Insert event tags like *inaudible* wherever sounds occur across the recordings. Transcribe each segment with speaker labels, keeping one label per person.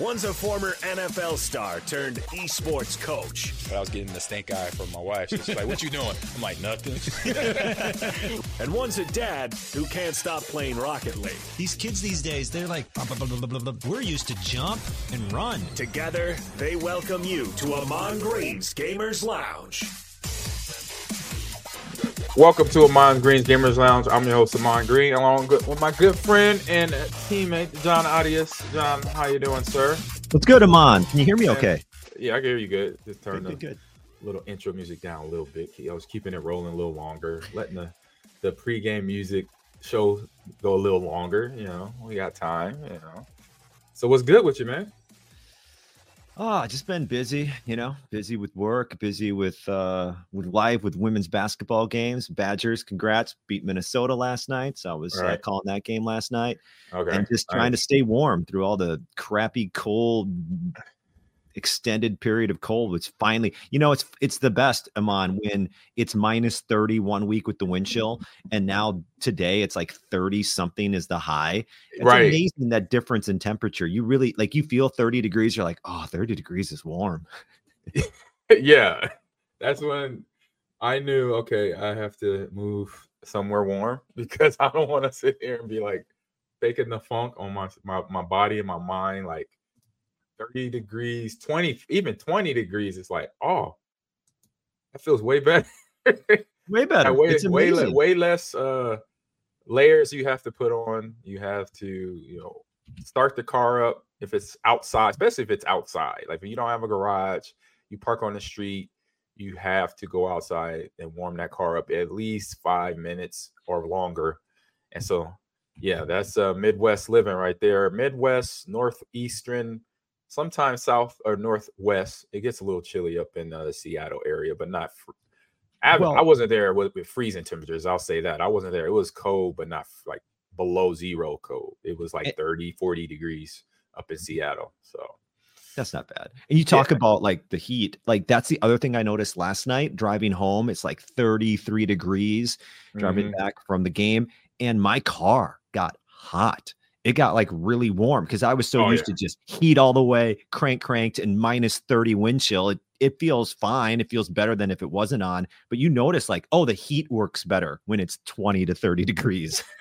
Speaker 1: One's a former NFL star turned esports coach.
Speaker 2: But I was getting the stink eye from my wife. She's like, "What you doing?" I'm like, "Nothing." *laughs*
Speaker 1: and one's a dad who can't stop playing Rocket League.
Speaker 3: These kids these days, they're like, blah, blah, blah, we're used to jump and run.
Speaker 1: Together, they welcome you to Ahman Green's Gamers Lounge.
Speaker 4: Welcome to Ahman Green's Gamers Lounge. I'm your host, Ahman Green, along with my good friend and teammate, John Audius. John, how you doing, sir?
Speaker 5: What's good, Ahman? Can you hear me okay?
Speaker 4: Yeah, I can hear you good. Just turn
Speaker 5: good,
Speaker 4: the
Speaker 5: good.
Speaker 4: little intro music down a little bit. I was keeping it rolling a little longer, letting the, the pregame music show go a little longer. You know, we got time, you know. So what's good with you, man?
Speaker 5: Oh, just been busy, you know, busy with work, busy with uh with life, with women's basketball games. Badgers, congrats, beat Minnesota last night. So I was uh, calling that game last night,
Speaker 4: Okay.
Speaker 5: and just trying to stay warm through all the crappy, cold, extended period of cold. It's finally, you know, it's it's the best, Amon, when it's minus 30 one week with the wind mm-hmm. chill, and now today it's like 30 something is the high. It's
Speaker 4: Right.
Speaker 5: amazing that difference in temperature. You really like you feel 30 degrees, you're like, oh, 30 degrees is warm. *laughs*
Speaker 4: yeah, that's when I knew. Okay, I have to move somewhere warm *laughs* because I don't want to sit here and be like faking the funk on my my my body and my mind. Like thirty degrees, twenty, even twenty degrees. It's like, oh, that feels way better. *laughs*
Speaker 5: Way better.
Speaker 4: Way
Speaker 5: it's
Speaker 4: way, le- way less uh layers you have to put on. You have to, you know, start the car up if it's outside, especially if it's outside. Like if you don't have a garage, you park on the street, you have to go outside and warm that car up at least five minutes or longer. And so, yeah, that's uh Midwest living right there. Midwest, northeastern, sometimes south or northwest. It gets a little chilly up in uh, the Seattle area, but not. Fr- I, haven't- I wasn't there with, with freezing temperatures. I'll say that. I wasn't there. It was cold, but not like below zero cold. It was like
Speaker 5: Eh
Speaker 4: 30, 40 degrees up in Seattle. So,
Speaker 5: That's not bad. And you talk about like the heat. Like that's the other thing I noticed last night driving home. It's like 33 degrees driving
Speaker 4: mhm.
Speaker 5: back from the game. And my car got hot. It got like really warm because I was so
Speaker 4: Oh,
Speaker 5: used to just heat all the way, crank cranked, and minus 30 wind chill. It, it feels fine. It feels better than if it wasn't on. But you notice like, oh, the heat works better when it's 20 to 30 degrees. *laughs*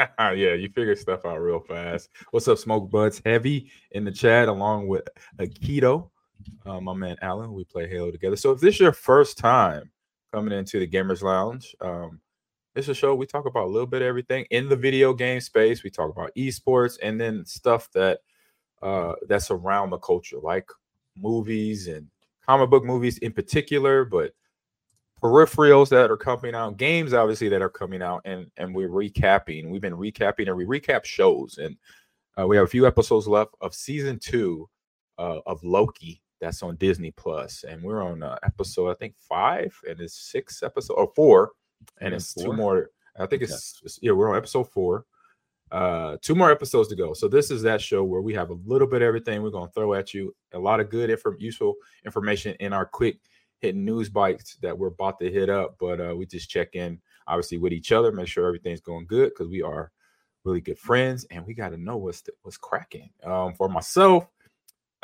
Speaker 5: *laughs*
Speaker 4: yeah, you figure stuff out real fast. What's up, Smoke Buds? Heavy in the chat, along with Akito, uh, my man Alan. We play Halo together. So, if this is your first time coming into the Gamers Lounge, um, is a show we talk about a little bit of everything in the video game space. We talk about esports and then stuff that uh, that's around the culture, like movies and comic book movies in particular, but peripherals that are coming out, games obviously that are coming out, and and we're recapping. We've been recapping and we recap shows, and uh, we have a few episodes left of season two uh, of Loki that's on Disney Plus, and we're on uh, episode I think five, and it's six episode or four, and it's two more. I think
Speaker 5: Okay.
Speaker 4: it's, it's yeah, we're on episode four. Uh, two more episodes to go. So this is that show where we have a little bit of everything we're gonna throw at you. A lot of good, inform- useful information in our quick hitting news bites that we're about to hit up. But uh, we just check in, obviously, with each other, make sure everything's going good because we are really good friends and we got to know what's the, what's cracking. Um, for myself,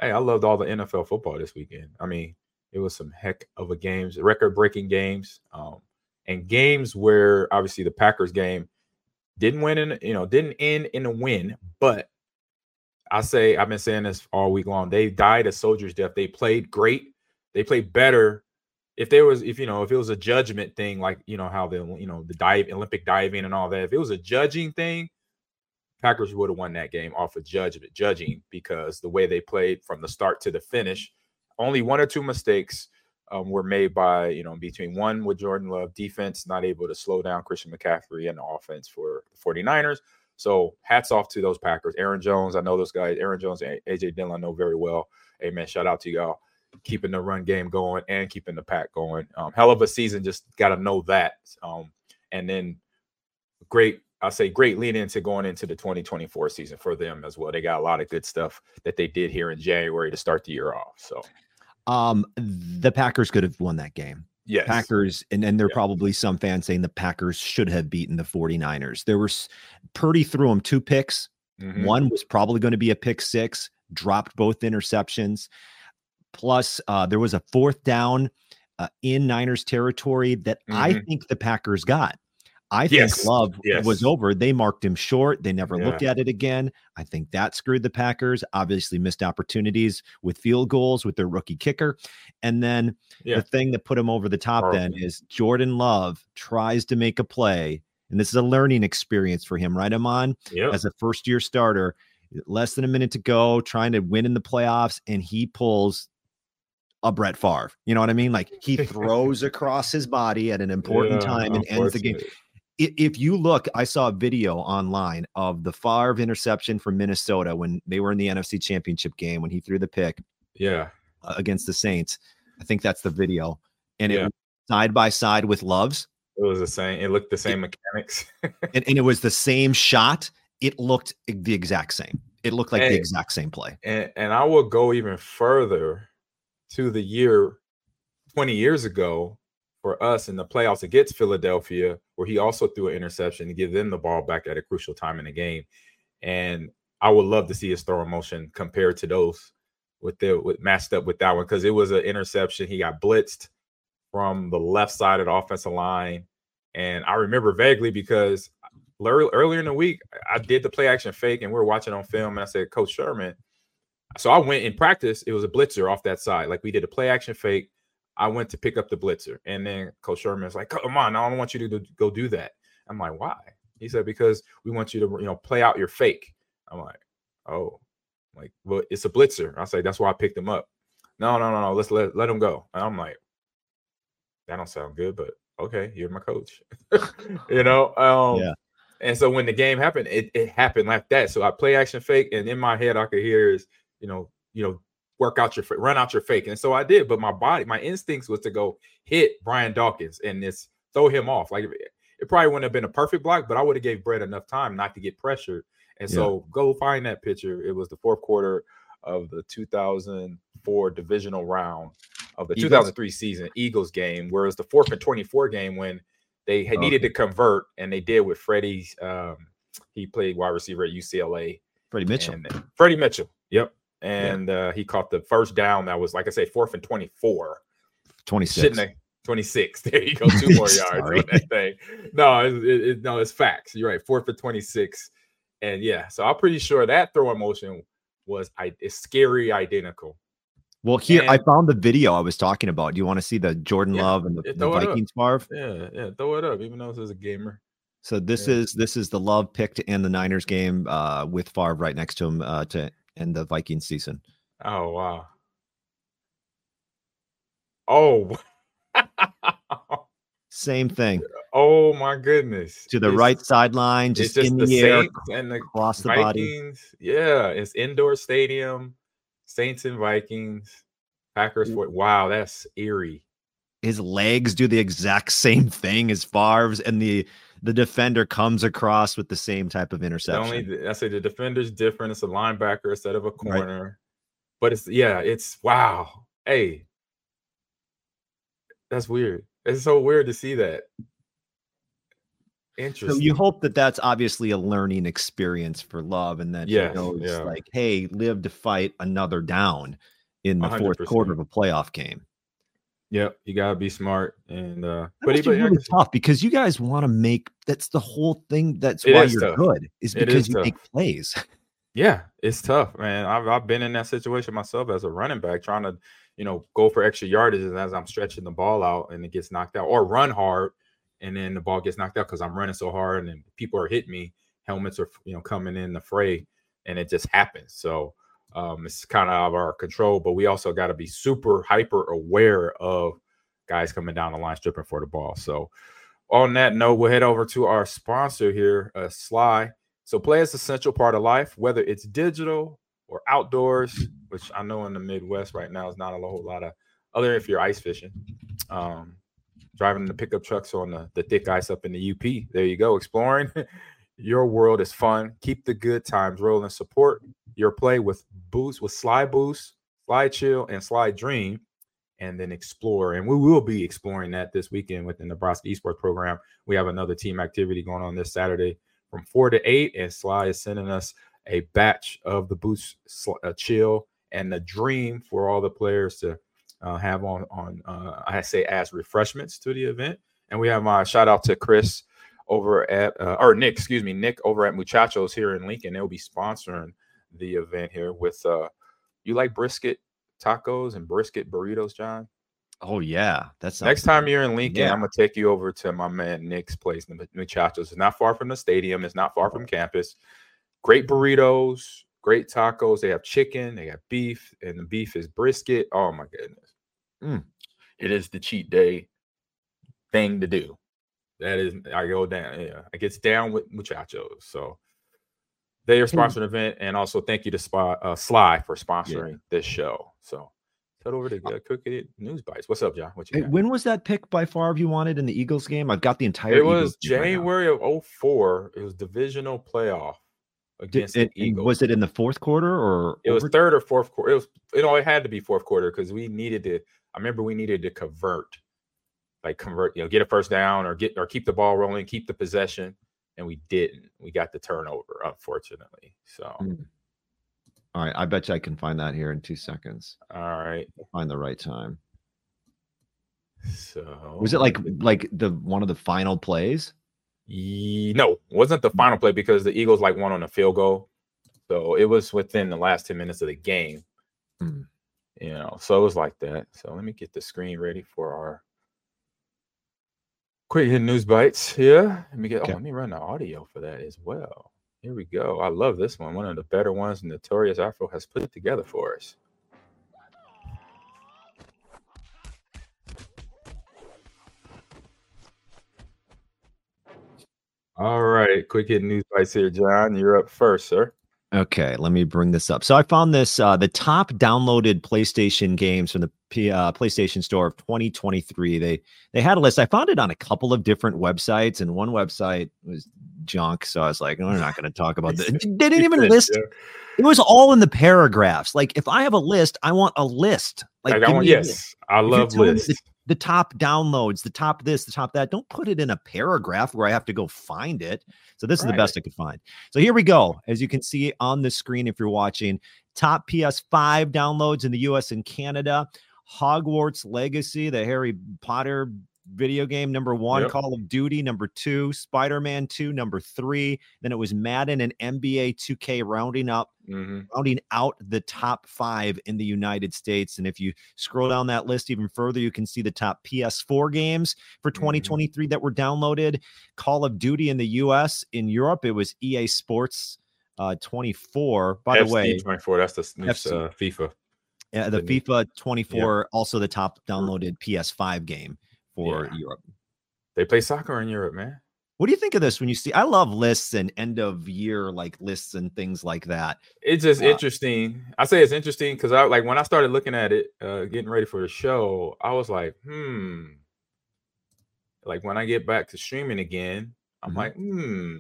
Speaker 4: hey, I loved all the NFL football this weekend. I mean, it was some heck of a games, record breaking games, um, and games where obviously the Packers game didn't win in, you know, didn't end in a win, but I say I've been saying this all week long. They died a soldier's death. They played great. They played better. If there was, if you know, if it was a judgment thing, like you know how the you know the dive Olympic diving and all that, if it was a judging thing, Packers would have won that game off of judgment judging because the way they played from the start to the finish, only one or two mistakes um, were made by you know between one with Jordan Love defense not able to slow down Christian McCaffrey and the offense for the 49ers. So hats off to those Packers. Aaron Jones, I know those guys. Aaron Jones and AJ Dillon I know very well. Hey man, shout out to y'all keeping the run game going and keeping the pack going. Um, hell of a season. Just got to know that. Um, and then great, I say great lead into going into the 2024 season for them as well. They got a lot of good stuff that they did here in January to start the year off. So
Speaker 5: Um, the Packers could have won that game.
Speaker 4: yes,
Speaker 5: Packers, and then there are
Speaker 4: Yeah.
Speaker 5: probably some fans saying the Packers should have beaten the 49ers. There was Purdy threw him two picks.
Speaker 4: Mhm.
Speaker 5: One was probably going to be a pick six. dropped both interceptions. Plus, uh, there was a fourth down uh, in Niners territory that I
Speaker 4: Mhm.
Speaker 5: think the Packers got. I
Speaker 4: Yes,
Speaker 5: think Love was over. They marked him short. They never looked at it again. I think that screwed the Packers. Obviously, missed opportunities with field goals with their rookie kicker. And then
Speaker 4: Yeah.
Speaker 5: the thing that put him over the top then is Jordan Love tries to make a play. And this is a learning experience for him, right, Ahman?
Speaker 4: Yep.
Speaker 5: As a first year starter, less than a minute to go, trying to win in the playoffs, and he pulls a Brett Favre. You know what I mean? Like he *laughs* throws across his body at an important
Speaker 4: Yeah,
Speaker 5: time and ends the game if you look, I saw a video online of the Favre interception from Minnesota when they were in the NFC Championship game when he threw the pick
Speaker 4: Yeah.
Speaker 5: against the Saints. I think that's the video, and it
Speaker 4: Yeah.
Speaker 5: was side by side with Love's,
Speaker 4: It was the same. It looked the same mechanics. *laughs*
Speaker 5: and, and it was the same shot. It looked the exact same. It looked like the exact same play.
Speaker 4: and and I will go even further to the year 20 years ago for us in the playoffs against Philadelphia, where he also threw an interception to give them the ball back at a crucial time in the game. And I would love to see his throw motion compared to those with the with matched up with that one because it was an interception. He got blitzed from the left side of the offensive line. And I remember vaguely because earlier in the week, I did the play action fake and we were watching on film. And I said, Coach Sherman, so I went in practice. It was a blitzer off that side. Like we did a play action fake. I went to pick up the blitzer, and then Coach Sherman's like, "Come on, I don't want you to go do that." I'm like, "Why?" He said, "Because we want you to, you know, play out your fake." I'm like, "Oh, I'm like, well, it's a blitzer." I say, "That's why I picked him up." No, no, no, no. Let's let let him go. And I'm like, "That don't sound good, but okay, you're my coach." *laughs* you know. Um,
Speaker 5: Yeah.
Speaker 4: And so when the game happened, it, it happened like that. So I play action fake, and in my head, I could hear is, you know, you know, work out your run out your fake. And so I did, but my body, my instincts was to go hit Brian Dawkins and this throw him off. Like it, probably wouldn't have been a perfect block, but I would have gave Brett enough time not to get pressured. And
Speaker 5: Yeah.
Speaker 4: so go find that picture. It was the fourth quarter of the 2004 divisional round of the
Speaker 5: Eagles?
Speaker 4: 2003 season Eagles game, whereas the fourth and 24 game when they had needed to convert, and they did with Freddie's. Um, he played wide receiver at UCLA.
Speaker 5: Freddie Mitchell.
Speaker 4: Freddie Mitchell. Yep. And uh, he caught the first down that was, like I say, fourth and 24.
Speaker 5: 26.
Speaker 4: 26. *laughs* There you go. Two *laughs* more yards on that thing. No, it, it, no, it's facts. You're right. Fourth for 26. And yeah, so I'm pretty sure that throwing motion was I it's scary identical.
Speaker 5: Well, here I found the video I was talking about. Do you want to see the Jordan
Speaker 4: Yeah,
Speaker 5: Love and the,
Speaker 4: yeah,
Speaker 5: the
Speaker 4: throw it up.
Speaker 5: Vikings Favre?
Speaker 4: Yeah, yeah. Throw it up, even though this is a gamer.
Speaker 5: So this
Speaker 4: Yeah.
Speaker 5: is this is the Love pick to end the Niners game uh, with Favre right next to him uh, to end the Viking season.
Speaker 4: Oh wow. Oh. *laughs*
Speaker 5: Same thing
Speaker 4: oh my goodness.
Speaker 5: to the
Speaker 4: It's-
Speaker 5: right sideline, just,
Speaker 4: just
Speaker 5: in
Speaker 4: the,
Speaker 5: the, air,
Speaker 4: and the
Speaker 5: across the body.
Speaker 4: Yeah, it's indoor stadium. Saints and Vikings. Packers. For, wow, that's eerie.
Speaker 5: His legs do the exact same thing as Favre's, and the the defender comes across with the same type of
Speaker 4: The
Speaker 5: interception.
Speaker 4: only I say the defender's different. It's a linebacker instead of a corner. But it's yeah, it's wow. Hey, that's weird. It's so weird to see that. Interesting.
Speaker 5: So you hope that that's obviously a learning experience for Love, and that
Speaker 4: Yes,
Speaker 5: he knows,
Speaker 4: yeah.
Speaker 5: like, hey, live to fight another down in the fourth quarter of a playoff game.
Speaker 4: Yep, you gotta be smart and uh
Speaker 5: That
Speaker 4: but, he,
Speaker 5: must be
Speaker 4: but yeah,
Speaker 5: really tough because you guys want to make that's the whole thing. That's why you're
Speaker 4: tough.
Speaker 5: good, is because
Speaker 4: is
Speaker 5: you
Speaker 4: tough.
Speaker 5: make plays. *laughs*
Speaker 4: Yeah, it's tough, man. I've I've been in that situation myself as a running back, trying to, you know, go for extra yardage and as I'm stretching the ball out and it gets knocked out, or run hard and then the ball gets knocked out because I'm running so hard and then people are hitting me, helmets are you know coming in the fray, and it just happens. So um, it's kind of out of our control, but we also got to be super hyper aware of guys coming down the line stripping for the ball. So on that note, we'll head over to our sponsor here, uh, Sly. So play is a central part of life, whether it's digital or outdoors, which I know in the Midwest right now is not a whole lot of other if you're ice fishing. Um, driving the pickup trucks on the, the thick ice up in the UP. There you go. Exploring *laughs* your world is fun. Keep the good times rolling. Support your play with boost with Slide Boost, Slide Chill, and Slide Dream, and then explore. And we will be exploring that this weekend with the Nebraska Esports program. We have another team activity going on this Saturday from four to eight, and Sly is sending us a batch of the Boost uh, Chill and the Dream for all the players to uh, have on on uh, I say as refreshments to the event. And we have my shout out to Chris over at uh, or Nick, excuse me, Nick over at Muchachos here in Lincoln. They'll be sponsoring the event here with uh you like brisket tacos and brisket burritos, John?
Speaker 5: Oh yeah, that's
Speaker 4: Next time you're in Lincoln,
Speaker 5: Yeah.
Speaker 4: I'm gonna take you over to my man Nick's place, the Muchachos. It's not far from the stadium. It's not far from campus. Great burritos, great tacos. They have chicken, they got beef, and the beef is brisket. Oh my goodness,
Speaker 5: Mm.
Speaker 4: it is the cheat day thing to do. That is, I go down. Yeah, I gets down with Muchachos. So they are sponsoring the event, and also thank you to uh, Sly for sponsoring this show. So. Head over to uh, Quick Hit News Bites. What's up, John? What you
Speaker 5: Hey,
Speaker 4: got?
Speaker 5: when was that pick by Favre you wanted in the Eagles game? I've got the entire.
Speaker 4: It was
Speaker 5: game right.
Speaker 4: January of 04. It was divisional playoff
Speaker 5: Did-
Speaker 4: against
Speaker 5: it-
Speaker 4: the Eagles.
Speaker 5: was it in the fourth quarter or
Speaker 4: It was
Speaker 5: over-
Speaker 4: third or fourth quarter. It was you know it had to be fourth quarter because we needed to. I remember we needed to convert, like convert, you know, get a first down or get or keep the ball rolling, keep the possession, and we didn't. We got the turnover, unfortunately. So
Speaker 5: Mm. All right, I bet you I can find that here in two seconds.
Speaker 4: all right.
Speaker 5: Find the right time.
Speaker 4: So
Speaker 5: Was it like like the one of the final plays?
Speaker 4: No, it wasn't the final play because the Eagles like won on a field goal. So it was within the last 10 minutes of the game.
Speaker 5: Hmm.
Speaker 4: You know, so it was like that. So let me get the screen ready for our quick hit news bites here. Let me get
Speaker 5: Okay.
Speaker 4: oh, let me run the audio for that as well. Here we go. I love this one. One of the better ones Notorious Afro has put together for us. All right, quick hit news bites here, John. You're up first, sir.
Speaker 5: Okay, let me bring this up. So I found this uh, the top downloaded PlayStation games from the P, uh, PlayStation Store of 2023. They they had a list. I found it on a couple of different websites, and one website was junk. So I was like, "No, we're not going to talk about *laughs* this. They didn't even list.
Speaker 4: Yeah.
Speaker 5: It was all in the paragraphs. Like if I have a list, I want a list. Like
Speaker 4: Like, I want,
Speaker 5: me a list.
Speaker 4: yes, I love lists.
Speaker 5: the top downloads, the top this, the top that. Don't put it in a paragraph where I have to go find it. So this is the best I could find. So here we go. As you can see on the screen, if you're watching, top PS5 downloads in the US and Canada. Hogwarts Legacy, the Harry Potter video game, number one.
Speaker 4: Yep.
Speaker 5: Call of Duty, number two. Spider Man 2, number three. Then it was Madden and NBA 2K rounding up
Speaker 4: Mhm.
Speaker 5: rounding out the top five in the United States. And if you scroll down that list even further, you can see the top PS4 games for
Speaker 4: Mm-hmm.
Speaker 5: 2023 that were downloaded. Call of Duty in the US. In Europe, it was EA Sports uh, 24. By the way,
Speaker 4: 24. That's the new uh, FIFA.
Speaker 5: Yeah, the FIFA 24, also the top downloaded PS5 game for
Speaker 4: Yeah.
Speaker 5: Europe.
Speaker 4: They play soccer in Europe, man.
Speaker 5: What do you think of this when you see? I love lists and end of year like lists and things like that.
Speaker 4: It's just
Speaker 5: Uh,
Speaker 4: interesting. I say it's interesting because I like when I started looking at it, uh, getting ready for the show, I was like, hmm. Like when I get back to streaming again, I'm
Speaker 5: Mhm.
Speaker 4: like, hmm,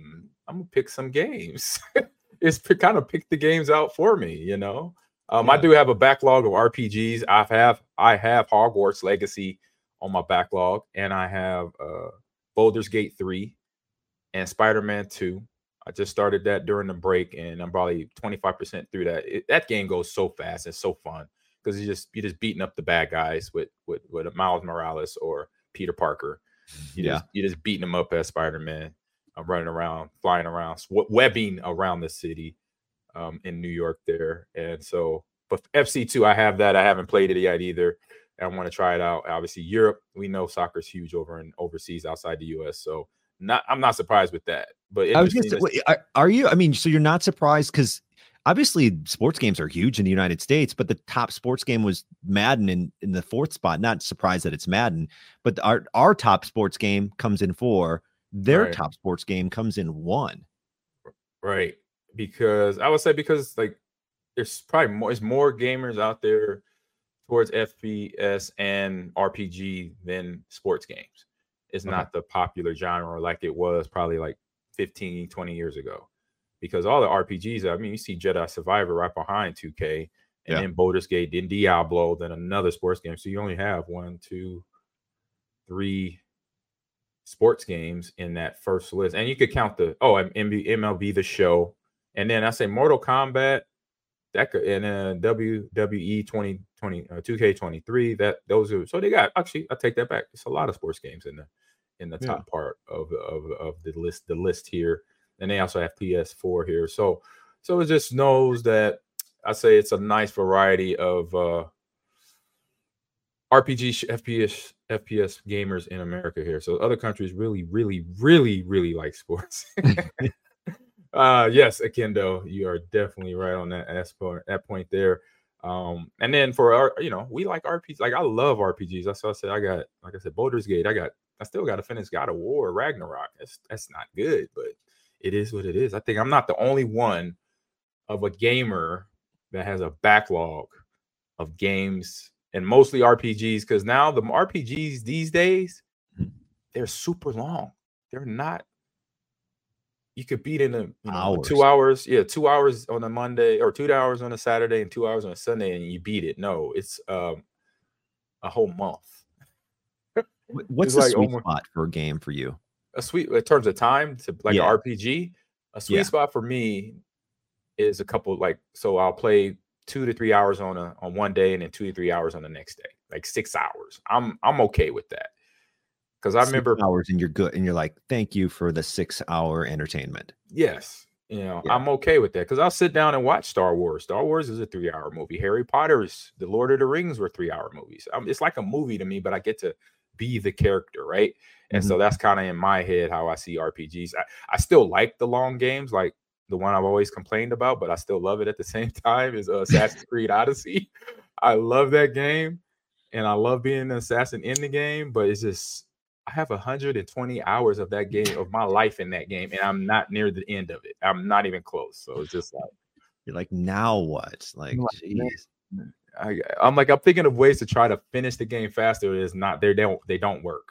Speaker 4: I'm gonna pick some games. *laughs* it's kind of picked the games out for me, you know. Um, I do have a backlog of RPGs. I have I have Hogwarts Legacy on my backlog, and I have uh Baldur's Gate 3 and Spider-Man 2. I just started that during the break, and I'm probably 25% through that. It, that game goes so fast and so fun because you just you're just beating up the bad guys with with with Miles Morales or Peter Parker. You
Speaker 5: Yeah.
Speaker 4: just you're just beating them up as Spider-Man, uh, running around, flying around, webbing around the city um, in New York there. And so, but FC2, I have that. I haven't played it yet either. I want to try it out. Obviously, Europe, we know soccer's huge over in overseas outside the US. So not I'm not surprised with that. But
Speaker 5: I was say, wait, are, are you? I mean, so you're not surprised because obviously sports games are huge in the United States, but the top sports game was Madden in, in the fourth spot. Not surprised that it's Madden, but our our top sports game comes in four. Their
Speaker 4: Right.
Speaker 5: top sports game comes in one.
Speaker 4: Right. Because I would say because like there's probably more there's more gamers out there towards FPS and RPG than sports games. It's
Speaker 5: Okay.
Speaker 4: not the popular genre like it was probably like 15, 20 years ago. Because all the RPGs, I mean, you see Jedi Survivor right behind 2K, and
Speaker 5: Yeah.
Speaker 4: then Baldur's Gate, then Diablo, then another sports game. So you only have one, two, three sports games in that first list. And you could count the oh, MLB the show And then I say Mortal Kombat, that could and then WWE 2020 uh, 2K23. That those are so they got actually I take that back. It's a lot of sports games in the in the
Speaker 5: Yeah.
Speaker 4: top part of of of the list the list here. And they also have PS4 here. So so it just knows that I say it's a nice variety of uh RPG FPS FPS gamers in America here. So other countries really, really, really, really like sports. *laughs* *laughs* uh yes, Akendo, you are definitely right on that point, that point there. Um, and then for our, you know, we like RPGs. Like I love RPGs. That's why I said I got, like I said, Baldur's Gate. I got, I still got to finish God of War, Ragnarok. That's that's not good, but it is what it is. I think I'm not the only one of a gamer that has a backlog of games and mostly RPGs because now the RPGs these days they're super long. They're not. You could beat in a you know, two hours, yeah, two hours on a Monday or two hours on a Saturday and two hours on a Sunday, and you beat it. No, it's um a whole month. *laughs*
Speaker 5: What's the
Speaker 4: like
Speaker 5: sweet
Speaker 4: almost-
Speaker 5: spot for a game for you?
Speaker 4: a sweet in terms of time to like
Speaker 5: Yeah.
Speaker 4: an RPG. A sweet
Speaker 5: Yeah.
Speaker 4: spot for me is a couple like so I'll play two to three hours on a on one day and then two to three hours on the next day, like six hours. I'm I'm okay with that because I remember
Speaker 5: hours and you're good, and you're like, thank you for the six hour entertainment.
Speaker 4: yes, you know
Speaker 5: Yeah.
Speaker 4: I'm okay with that because I'll sit down and watch Star Wars. Star Wars is a three hour movie. Harry Potter's The Lord of the Rings were three hour movies. Um, it's like a movie to me, but I get to be the character, right? And
Speaker 5: Mm-hmm.
Speaker 4: so that's kind of in my head how I see RPGs. I, I still like the long games, like the one I've always complained about, but I still love it at the *laughs* same time is uh, Assassin's Creed Odyssey. *laughs* I love that game and I love being an assassin in the game, but it's just I have 120 hours of that game of my life in that game, and I'm not near the end of it. I'm not even close. So it's just like
Speaker 5: You're like, now what? Like, jeez.
Speaker 4: I, I'm like I'm thinking of ways to try to finish the game faster. It's not they don't they don't work.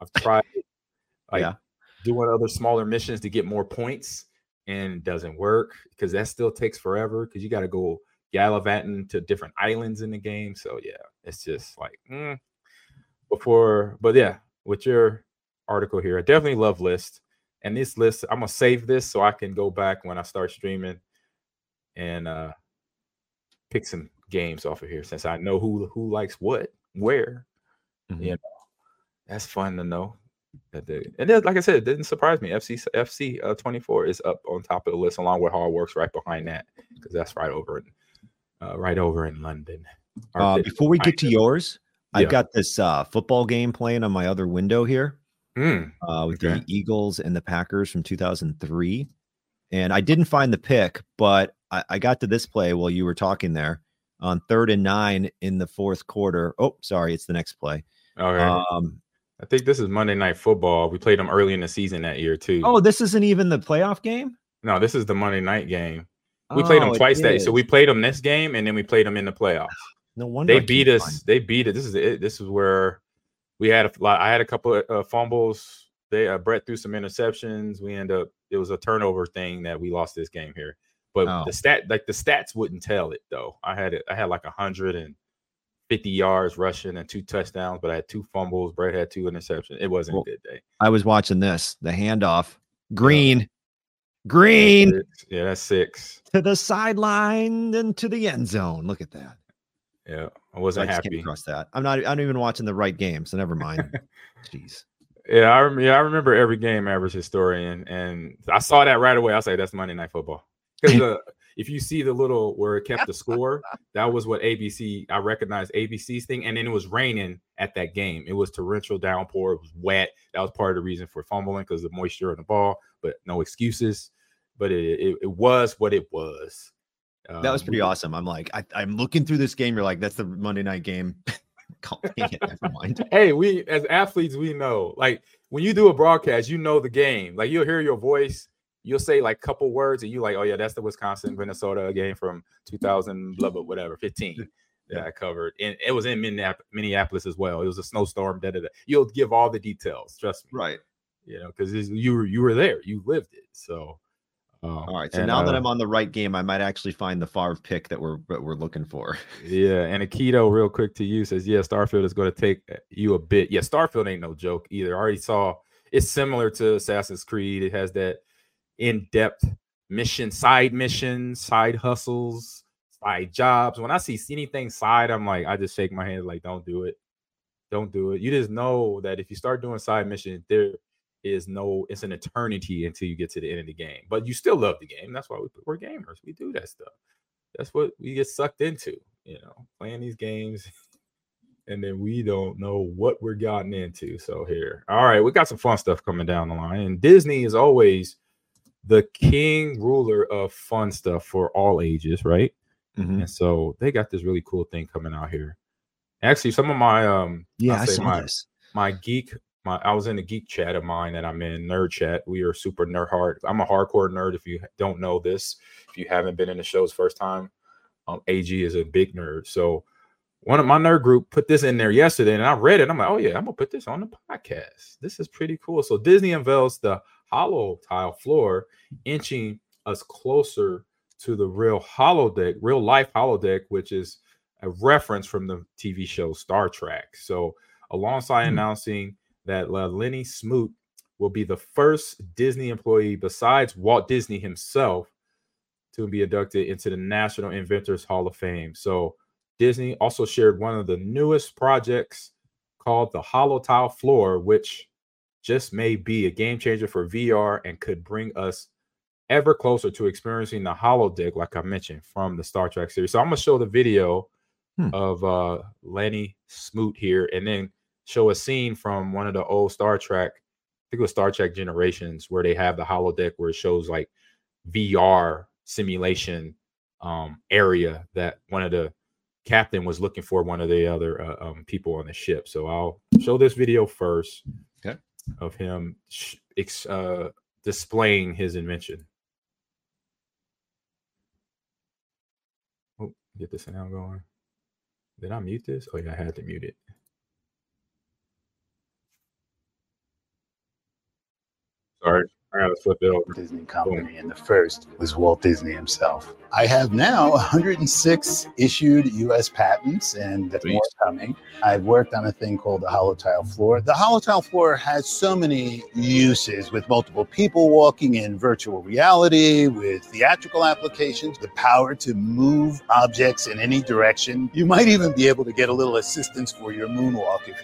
Speaker 4: I've tried like
Speaker 5: Yeah.
Speaker 4: doing other smaller missions to get more points and it doesn't work because that still takes forever because you got to go gallivanting to different islands in the game. So yeah, it's just like mm. before, but yeah, with your article here, I definitely love list. And this list, I'm gonna save this so I can go back when I start streaming and uh pick some games off of here since I know who who likes what where.
Speaker 5: Mhm.
Speaker 4: You know, that's fun to know. That they, and then, like I said, it didn't surprise me. FC FC uh, 24 is up on top of the list along with Hogwarts right behind that because that's right over in uh, right over in London.
Speaker 5: Uh, before we get to yours, I've
Speaker 4: Yeah.
Speaker 5: got this uh, football game playing on my other window here
Speaker 4: Mm,
Speaker 5: uh, with
Speaker 4: Okay.
Speaker 5: the Eagles and the Packers from 2003. And I didn't find the pick, but I, I got to this play while you were talking there on third and nine in the fourth quarter. Oh, sorry, it's the next play.
Speaker 4: okay.
Speaker 5: Um,
Speaker 4: I think this is Monday Night Football. We played them early in the season that year too.
Speaker 5: oh, this isn't even the playoff game.
Speaker 4: no, this is the Monday night game. We played them
Speaker 5: Oh,
Speaker 4: twice that. So we played them this game and then we played them in the playoffs.
Speaker 5: No wonder
Speaker 4: they
Speaker 5: I can't
Speaker 4: beat
Speaker 5: find
Speaker 4: us. They beat it. This is it. This is where we had a lot. I had a couple of uh, fumbles. They uh, Brett threw some interceptions. We end up. It was a turnover thing that we lost this game here. But
Speaker 5: Oh.
Speaker 4: the stat, like the stats, wouldn't tell it though. I had it. I had like hundred and fifty yards rushing and two touchdowns, but I had two fumbles. Brett had two interceptions. It wasn't
Speaker 5: Well,
Speaker 4: a good day.
Speaker 5: I was watching this, the handoff. Green, green
Speaker 4: Six. Yeah, that's six.
Speaker 5: to the sideline and to the end zone. Look at that.
Speaker 4: Yeah, I
Speaker 5: I
Speaker 4: wasn't
Speaker 5: came
Speaker 4: happy.
Speaker 5: across that. I'm not. I'm even watching the right game, so never mind. *laughs* Jeez.
Speaker 4: Yeah, I yeah, I remember every game average historian, and I saw that right away. I was like, "That's Monday Night Football." Because uh, if you see the little where it kept the score, that was what ABC. I recognized ABC's thing, and then it was raining at that game. It was torrential downpour. It was wet. That was part of the reason for fumbling because the moisture on the ball. But no excuses. But it it, it was what it was.
Speaker 5: That was
Speaker 4: Um,
Speaker 5: pretty awesome. I'm like, I, I'm looking through this game. You're like, that's the Monday night game. *laughs* Call- it, never mind. *laughs*
Speaker 4: hey, we as athletes, we know like when you do a broadcast, you know the game. Like you'll hear your voice, you'll say like a couple words, and you like, oh yeah, that's the Wisconsin Minnesota game from 2000, blah blah whatever, 15 *laughs* that I covered, and it was in Minneapolis as well. It was a snowstorm. Da, da, da. You'll give all the details, trust me.
Speaker 5: Right.
Speaker 4: You know, because you were you were there, you lived it. So, um,
Speaker 5: All right. So
Speaker 4: and,
Speaker 5: now that
Speaker 4: uh,
Speaker 5: I'm on the right game, I might actually find the Favre pick that we're that we're looking for. *laughs*
Speaker 4: Yeah, and Aikido, real quick to you, says, yeah, Starfield is going to take uh, you a bit. Yeah, Starfield ain't no joke either. I already saw it's similar to Assassin's Creed. It has that in-depth mission, side missions, side hustles, side jobs. When I see anything side, I'm like, I just shake my hand, like, don't do it. Don't do it. You just know that if you start doing side missions, there is no, it's an eternity until you get to the end of the game. But you still love the game. That's why we, we're gamers. We do that stuff. That's what we get sucked into, you know, playing these games. *laughs* And then we don't know what we're gotten into. So here, all right, we got some fun stuff coming down the line. And Disney is always the king ruler of fun stuff for all ages, right?
Speaker 5: Mhm.
Speaker 4: And so they got this really cool thing coming out here. Actually, some of my um
Speaker 5: Yeah, I saw
Speaker 4: my,
Speaker 5: this.
Speaker 4: my geek my I was in a geek chat of mine that I'm in nerd chat. We are super nerd hard. I'm a hardcore nerd. If you don't know this, if you haven't been in the show's first time, um, AG is a big nerd. So one of my nerd group put this in there yesterday, and I read it. I'm like, oh yeah, I'm gonna put this on the podcast. This is pretty cool. So Disney unveils the HoloTile floor, inching us closer to the real holodeck, real life holodeck, which is a reference from the TV show Star Trek. So alongside
Speaker 5: Hmm.
Speaker 4: announcing that uh, Lanny Smoot will be the first Disney employee besides Walt Disney himself to be inducted into the National Inventors Hall of Fame. So Disney also shared one of the newest projects called the HoloTile Floor, which just may be a game changer for VR and could bring us ever closer to experiencing the holodeck, like I mentioned from the Star Trek series. So I'm gonna show the video
Speaker 5: Hmm.
Speaker 4: of uh Lenny Smoot here, and then show a scene from one of the old Star Trek, I think it was Star Trek Generations, where they have the holodeck where it shows like VR simulation um area that one of the captain was looking for one of the other uh, um, people on the ship. So I'll show this video first
Speaker 2: Okay.
Speaker 4: of him sh- ex- uh, displaying his invention. Oh, get the sound going. Did I mute this? Oh yeah, I had to mute it. Sorry, I gotta flip it over.
Speaker 6: Disney company, and the first was Walt Disney himself. I have now 106 issued U.S. patents, and
Speaker 4: Sweet.
Speaker 6: more coming. I've worked on a thing called the HoloTile floor. The HoloTile floor has so many uses with multiple people walking in virtual reality, with theatrical applications, the power to move objects in any direction. You might even be able to get a little assistance for your moonwalk if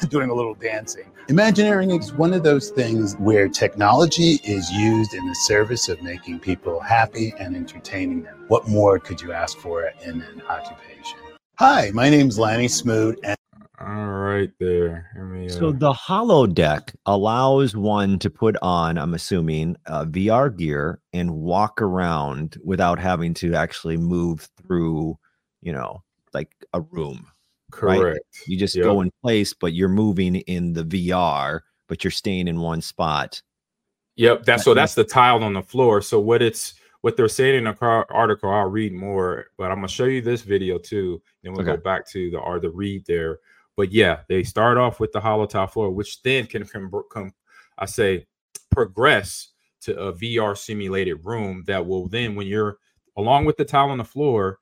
Speaker 6: you're *laughs* doing a little dancing. Imagineering is one of those things where technology is used in the service of making people happy and entertaining them. What more could you ask for in an occupation? Hi, my name's Lanny Smoot, and
Speaker 4: All right, there. Let me, uh,
Speaker 5: So the holodeck allows one to put on, I'm assuming, uh, VR gear and walk around without having to actually move through, you know, like a room. right?
Speaker 4: correct.
Speaker 5: You just
Speaker 4: Yep.
Speaker 5: go in place, but you're moving in the VR, but you're staying in one spot.
Speaker 4: Yep, that's so that's the tile on the floor. So what it's what they're saying in the article, I'll read more, but I'm gonna show you this video too. Then we'll go back to the or the read there. But yeah, they start off with the HoloTile floor, which then can come, come I say progress to a VR simulated room that will then when you're along with the tile on the floor,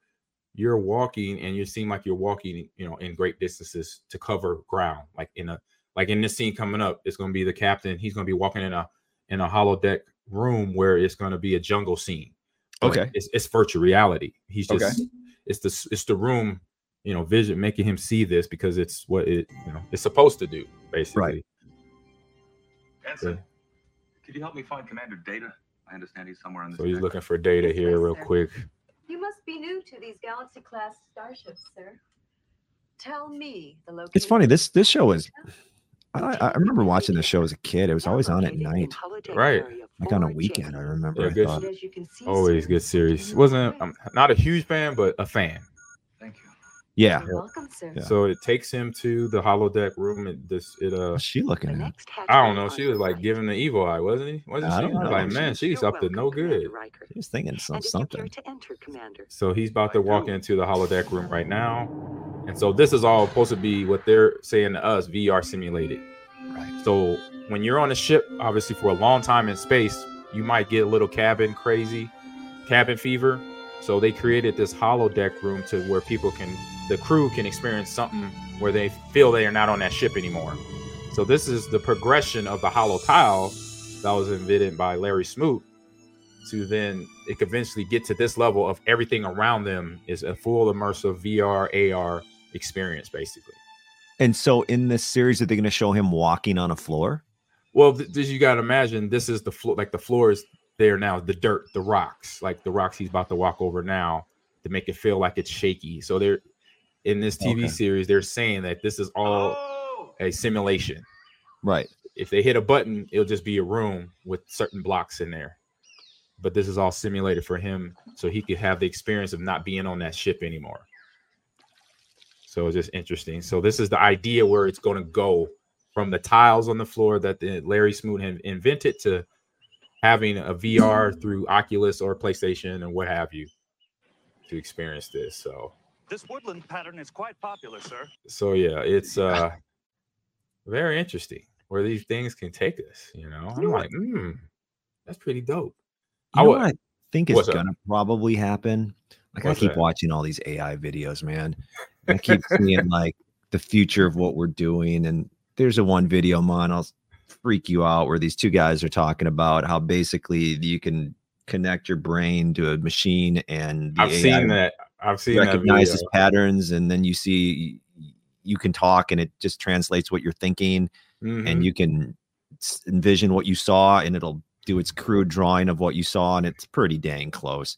Speaker 4: you're walking and you seem like you're walking, you know, in great distances to cover ground. Like in a like in this scene coming up, it's gonna be the captain, he's gonna be walking in a in a holodeck room where it's going to be a jungle scene. But
Speaker 5: Okay.
Speaker 4: it's, it's virtual reality. He's
Speaker 2: Okay.
Speaker 4: just it's the it's the room, you know, vision making him see this because it's what it you know it's supposed to do basically.
Speaker 7: Ensign, could you help me find Commander Data? I understand he's somewhere on this.
Speaker 4: So he's
Speaker 7: deck.
Speaker 4: looking for data here real quick.
Speaker 8: You must be new to these Galaxy class starships, sir. Tell me the location.
Speaker 5: It's funny. This this show is. I, I remember watching this show as a kid. It was always on at night,
Speaker 4: Right.
Speaker 5: like on a weekend. I remember.
Speaker 4: Yeah,
Speaker 5: I
Speaker 4: good.
Speaker 5: thought.
Speaker 8: As you can see,
Speaker 4: Always
Speaker 8: sir,
Speaker 4: good series. Wasn't I'm not a huge fan, but a fan.
Speaker 7: Thank you.
Speaker 5: Yeah.
Speaker 8: You're welcome, sir.
Speaker 5: Yeah.
Speaker 4: So it takes him to the holodeck room. It this it uh
Speaker 5: What's she looking at? Me.
Speaker 4: I don't know. She was like giving the evil eye, wasn't he? Wasn't
Speaker 5: I
Speaker 4: she?
Speaker 5: don't know.
Speaker 4: Like man, she's up to no good.
Speaker 5: She was thinking some, something.
Speaker 4: So he's about to walk into the holodeck room right now. And so this is all supposed to be what they're saying to us VR simulated.
Speaker 5: Right.
Speaker 4: So when you're on a ship, obviously for a long time in space, you might get a little cabin crazy, cabin fever. So they created this holodeck room to where people can, the crew can experience something where they feel they are not on that ship anymore. So this is the progression of the HoloTile that was invented by Larry Smoot. to then it could eventually get to this level of everything around them is a full immersive VR AR experience, basically.
Speaker 5: And so in this series, are they going to show him walking on a floor?
Speaker 4: Well, th- th- you got to imagine this is the floor, like the floor is there now, the dirt, the rocks, like the rocks he's about to walk over now to make it feel like it's shaky. So they're in this TV
Speaker 5: Okay.
Speaker 4: series, they're saying that this is all oh! a simulation.
Speaker 5: Right.
Speaker 4: If they hit a button, it'll just be a room with certain blocks in there. But this is all simulated for him so he could have the experience of not being on that ship anymore. So it's just interesting. So this is the idea where it's going to go from the tiles on the floor that the Larry Smoot had invented to having a VR through Oculus or PlayStation and what have you to experience this. So
Speaker 9: This woodland pattern is quite popular, sir.
Speaker 4: so yeah, it's uh very interesting where these things can take us. You know, I'm like, hmm, that's pretty dope.
Speaker 5: You
Speaker 4: I
Speaker 5: know
Speaker 4: would-
Speaker 5: what I think is going to probably happen? Like
Speaker 4: What's
Speaker 5: I keep
Speaker 4: that?
Speaker 5: watching all these AI videos, man. I keep *laughs* seeing like the future of what we're doing. And there's a one video, man, I'll freak you out where these two guys are talking about how basically you can connect your brain to a machine and the
Speaker 4: I've
Speaker 5: AI
Speaker 4: seen that. I've seen that
Speaker 5: recognizes patterns and then you see you can talk and it just translates what you're thinking
Speaker 4: Mhm.
Speaker 5: and you can envision what you saw and it'll do its crude drawing of what you saw and it's pretty dang close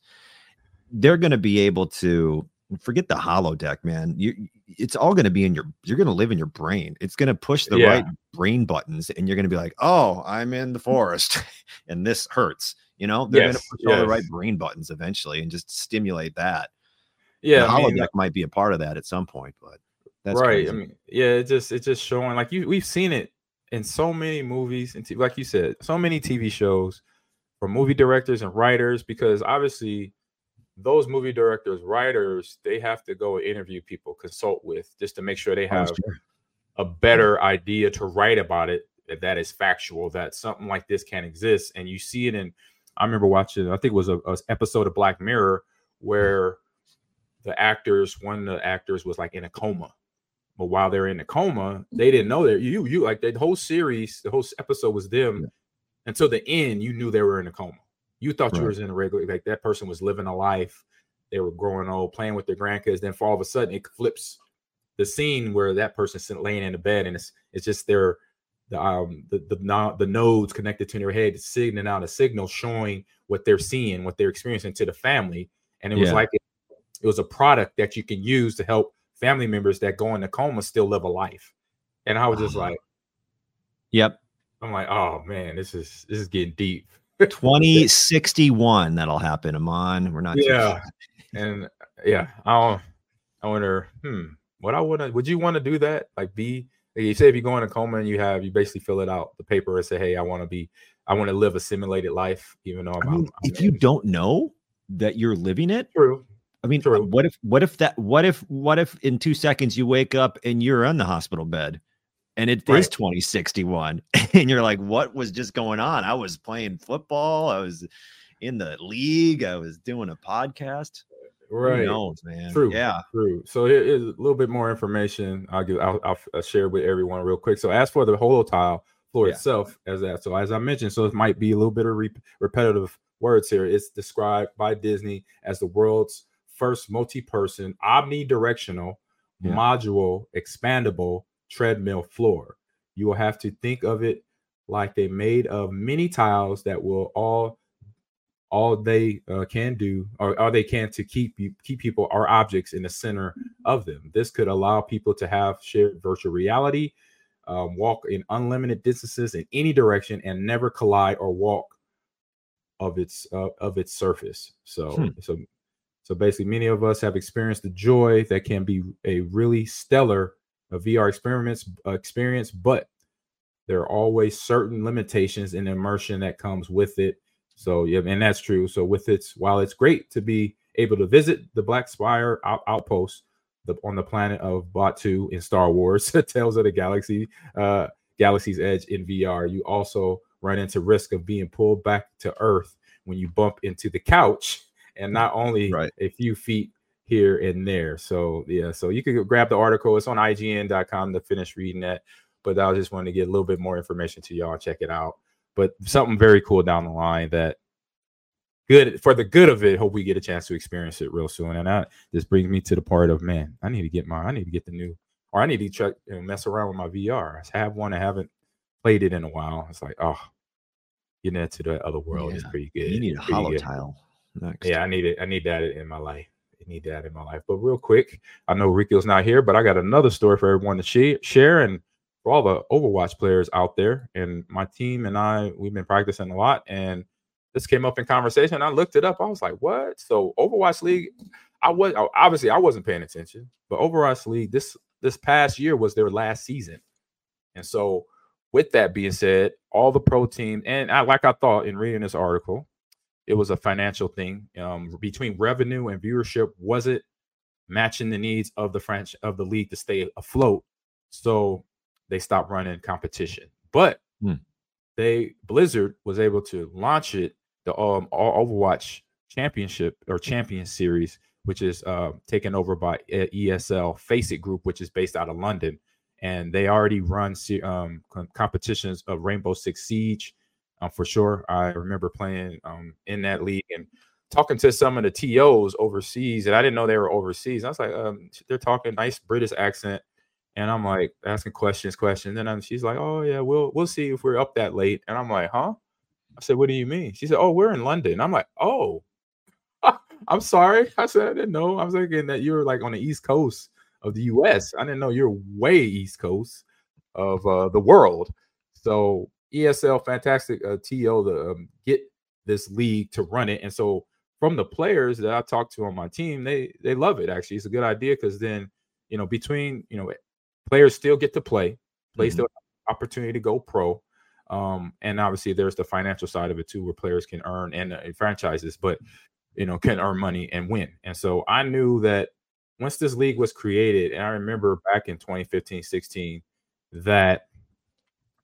Speaker 5: they're going to be able to forget the holodeck, man you it's all going to be in your you're going to live in your brain it's going to push the
Speaker 4: Yeah.
Speaker 5: right brain buttons and you're going to be like oh i'm in the mm. forest *laughs* and this hurts you know they're going to
Speaker 4: Yes,
Speaker 5: push all the right brain buttons eventually and just stimulate that
Speaker 4: yeah,
Speaker 5: the
Speaker 4: I mean,
Speaker 5: holodeck might be a part of that at some point but that's
Speaker 4: right.
Speaker 5: crazy.
Speaker 4: I mean, yeah, it just it's just showing like you we've seen it in so many movies and t- like you said, so many TV shows from movie directors and writers because obviously those movie directors, writers, they have to go interview people, consult with just to make sure they
Speaker 5: Oh,
Speaker 4: have a better idea to write about it that, that is factual that something like this can exist. And you see it in i remember watching i think it was a, a episode of black mirror where the actors one of the actors was like in a coma. But while they're in a coma they didn't know that you you like the whole series the whole episode was them until the end you knew they were in a coma you thought you
Speaker 5: Right.
Speaker 4: was in a regular like that person was living a life they were growing old playing with their grandkids then for all of a sudden it flips the scene where that person's laying in the bed and it's it's just their the um the the, no, the nodes connected to their head signaling out a signal showing what they're seeing what they're experiencing to the family. And it was like it, it was a product that you can use to help family members that go into coma still live a life. And i was just
Speaker 5: Wow.
Speaker 4: like
Speaker 5: yep.
Speaker 4: I'm like oh man this is this is getting deep
Speaker 5: 2061 that'll happen Ahman. We're not
Speaker 4: yeah.
Speaker 5: far.
Speaker 4: and yeah i don't- i wonder hmm what i want to would you want to do that? Like be like you say if you go in a coma and you have you basically fill it out the paper and say hey i want to be i want to live a simulated life even though i'm,
Speaker 5: I mean,
Speaker 4: I'm-
Speaker 5: if you don't know that you're living it
Speaker 4: true.
Speaker 5: I mean
Speaker 4: True.
Speaker 5: what if what if that what if what if in two seconds you wake up and you're on the hospital bed and it is
Speaker 4: Right.
Speaker 5: 2061 *laughs* and you're like what was just going on i was playing football i was in the league i was doing a podcast
Speaker 4: right
Speaker 5: Who knows, man
Speaker 4: True.
Speaker 5: yeah
Speaker 4: True. So here is a little bit more information. I'll give. I'll, I'll, I'll uh, share with everyone real quick. So as for the holotile floor
Speaker 5: Yeah.
Speaker 4: itself, as that. So as I mentioned, so it might be a little bit of re- repetitive words here. It's described by Disney as the world's first multi-person, omnidirectional,
Speaker 5: Yeah.
Speaker 4: module, expandable treadmill floor. You will have to think of it like they made of many tiles that will all all they uh, can do or all they can to keep you keep people or objects in the center of them this could allow people to have shared virtual reality um, walk in unlimited distances in any direction and never collide or walk of its uh, of its surface so
Speaker 5: Hmm.
Speaker 4: so so basically many of us have experienced the joy that can be a really stellar uh, vr experiments uh, experience but there are always certain limitations in immersion that comes with it so yeah, and that's true. So with its while it's great to be able to visit the Black Spire out, outpost the, on the planet of Batuu in Star Wars, *laughs* Tales of the Galaxy, uh, Galaxy's Edge in VR, you also run into risk of being pulled back to Earth when you bump into the couch, and not only
Speaker 5: Right.
Speaker 4: a few feet here and there. So yeah, so you could grab the article. It's on IGN.com to finish reading that. But I just wanted to get a little bit more information to y'all. Check it out but something very cool down the line that good for the good of it. Hope we get a chance to experience it real soon. And that this brings me to the part of man, I need to get my, I need to get the new, or I need to try you know, mess around with my VR. I have one, I haven't played it in a while. It's like, oh, getting into the other world is pretty good.
Speaker 5: You need a HoloTile next.
Speaker 4: Yeah, I need it. I need that in my life. Need that in my life. But real quick, I know Ricky's not here, but I got another story for everyone to share, and for all the Overwatch players out there. And my team and I, we've been practicing a lot, and this came up in conversation. I looked it up. I was like, "What?" So Overwatch League, I was obviously I wasn't paying attention, but Overwatch League this this past year was their last season, and so with that being said, all the pro teams and I, like I thought in reading this article, it was a financial thing um, between revenue and viewership wasn't matching the needs of the French of the league to stay afloat. So they stopped running competition. But
Speaker 5: Hmm.
Speaker 4: they Blizzard was able to launch it, the um all Overwatch Championship or Champion Series, which is uh, taken over by E- ESL FACEIT Group, which is based out of London, and they already run um, competitions of Rainbow Six Siege. Um, for sure, I remember playing um, in that league and talking to some of the TOs overseas, and I didn't know they were overseas. I was like, um, they're talking nice British accent, and I'm like asking questions, questions, and she's like, oh yeah, we'll we'll see if we're up that late, and I'm like, huh? I said, what do you mean? She said, oh, we're in London. I'm like, oh, *laughs* I'm sorry. I said I didn't know. I was thinking that you were like on the East Coast of the U.S. I didn't know you're way East Coast of uh, the world. So ESL, fantastic uh, TO to um, get this league to run it, and so from the players that I talked to on my team, they they love it. Actually, it's a good idea because then you know between you know players still get to play, players
Speaker 5: Mhm.
Speaker 4: still have opportunity to go pro. Um, and obviously there's the financial side of it too, where players can earn and, uh, and franchises, but you know, *laughs* can earn money and win. And so I knew that once this league was created, and I remember back in 2015, 16, that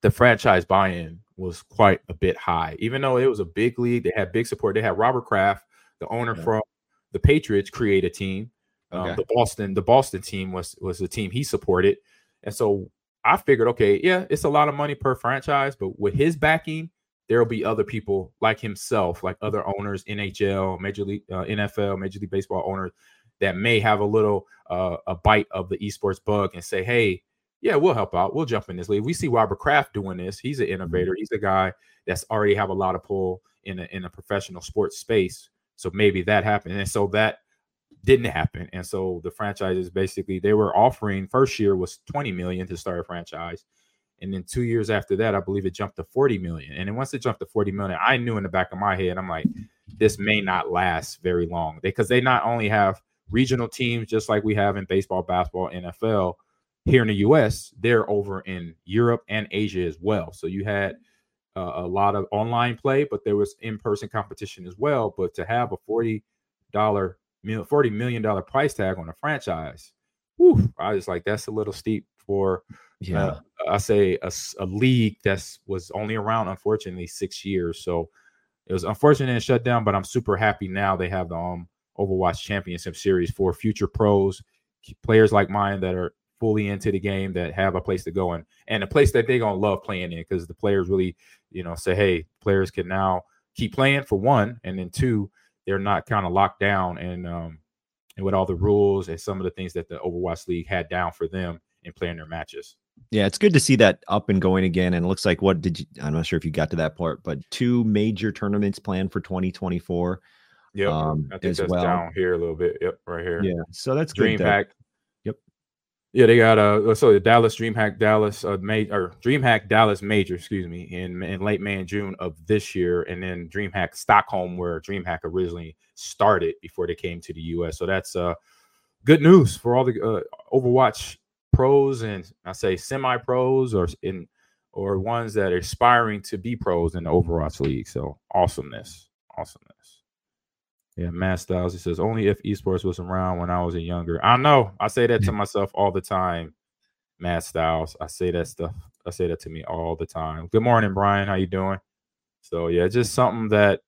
Speaker 4: the franchise buy-in was quite a bit high. Even though it was a big league, they had big support. They had Robert Kraft, the owner
Speaker 5: Yeah.
Speaker 4: from the Patriots, create a team. Um,
Speaker 5: Okay.
Speaker 4: the Boston, the Boston team was was the team he supported, and so I figured, okay, yeah, it's a lot of money per franchise, but with his backing, there will be other people like himself, like other owners, NHL, Major League, uh, NFL, Major League Baseball owners that may have a little uh, a bite of the esports bug and say, hey, yeah, we'll help out. We'll jump in this league. We see Robert Kraft doing this. He's an innovator. Mm-hmm. He's a guy that's already have a lot of pull in a, in a professional sports space. So maybe that happened, and so that didn't happen. And so the franchises basically they were offering first year was 20 million to start a franchise. And then two years after that, I believe it jumped to 40 million. And then once it jumped to 40 million, I knew in the back of my head, I'm like, this may not last very long. Because they not only have regional teams just like we have in baseball, basketball, NFL here in the US, they're over in Europe and Asia as well. So you had uh, a lot of online play, but there was in-person competition as well. But to have a 40 dollar 40 million dollar price tag on a franchise, whew, I was like, that's a little steep for
Speaker 5: Yeah.
Speaker 4: uh, I say a league that's was only around unfortunately six years. So it was unfortunate it shut down, but I'm super happy now they have the um Overwatch Championship Series for future pros, players like mine that are fully into the game that have a place to go and and a place that they're gonna love playing in because the players really, you know, say, hey, players can now keep playing for one, and then two, they're not kind of locked down and um and with all the rules and some of the things that the Overwatch League had down for them in playing their matches.
Speaker 5: Yeah, it's good to see that up and going again. And it looks like what did you? I'm not sure if you got to that part, but two major tournaments planned for 2024.
Speaker 4: Yeah,
Speaker 5: Um,
Speaker 4: I think that's
Speaker 5: well.
Speaker 4: down here a little bit. Yep, right here.
Speaker 5: Yeah, so that's good. that-
Speaker 4: DreamHack. Yeah, they got uh so the Dallas DreamHack Dallas uh May or DreamHack Dallas Major, excuse me, in in late May and June of this year, and then DreamHack Stockholm, where DreamHack originally started before they came to the US. So that's uh good news for all the uh, Overwatch pros and I say semi pros or in or ones that are aspiring to be pros in the Overwatch League. So awesomeness, awesomeness. Yeah, Matt Styles. He says only if esports was around when I was a younger. I know. I say that to *laughs* myself all the time. Matt Styles. I say that stuff. I say that to me all the time. Good morning, Brian. How you doing? So yeah, just something that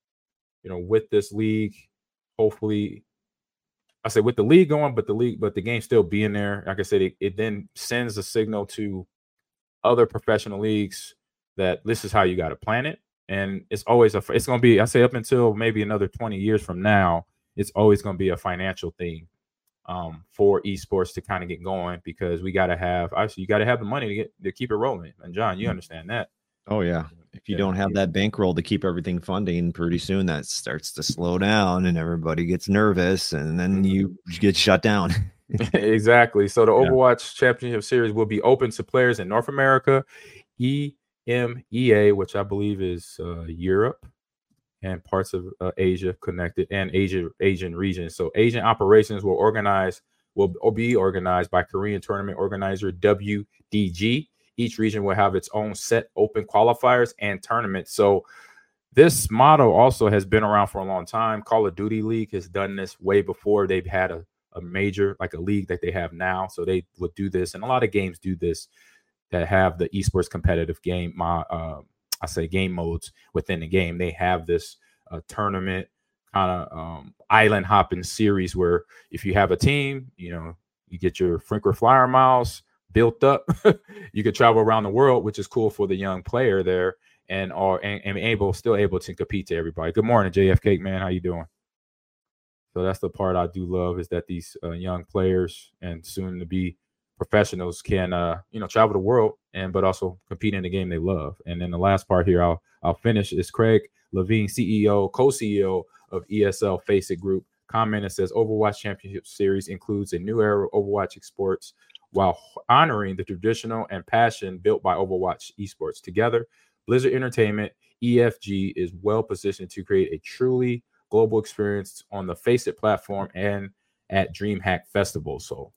Speaker 4: you know with this league, hopefully, I say with the league going, but the league, but the game still being there. Like I said, it, it then sends a signal to other professional leagues that this is how you got to plan it. And it's always a it's going to be I say up until maybe another 20 years from now, it's always going to be a financial thing um, for esports to kind of get going because we got to have obviously you got to have the money to get to keep it rolling. And John, you understand that.
Speaker 5: Oh yeah. If you
Speaker 4: Yeah,
Speaker 5: don't have that bankroll to keep everything funding, pretty soon that starts to slow down and everybody gets nervous and then you get shut down. *laughs*
Speaker 4: exactly. So the *laughs*
Speaker 5: Yeah.
Speaker 4: Overwatch Championship Series will be open to players in North America, EMEA, which I believe is uh, Europe, and parts of uh, Asia connected, and Asia Asian region. So Asian operations will organize will be organized by Korean tournament organizer WDG. Each region will have its own set open qualifiers and tournaments. So this model also has been around for a long time. Call of Duty League has done this way before they've had a, a major like a league that they have now. So they would do this, and a lot of games do this that have the esports competitive game. My uh, I say game modes within the game. They have this uh, tournament kind of um, island hopping series where if you have a team, you know, you get your Franker Flyer miles built up. *laughs* you could travel around the world, which is cool for the young player there, and are and, and able still able to compete to everybody. Good morning, JF Cake man. How you doing? So that's the part I do love is that these uh, young players and soon to be professionals can uh you know travel the world and but also compete in the game they love. And then the last part here I'll I'll finish is Craig Levine, CEO, co-CEO of ESL FACEIT Group, comment and says Overwatch Championship Series includes a new era of Overwatch esports while honoring the traditional and passion built by Overwatch esports. Together, Blizzard Entertainment EFG is well positioned to create a truly global experience on the FACEIT platform and at DreamHack Festival. So,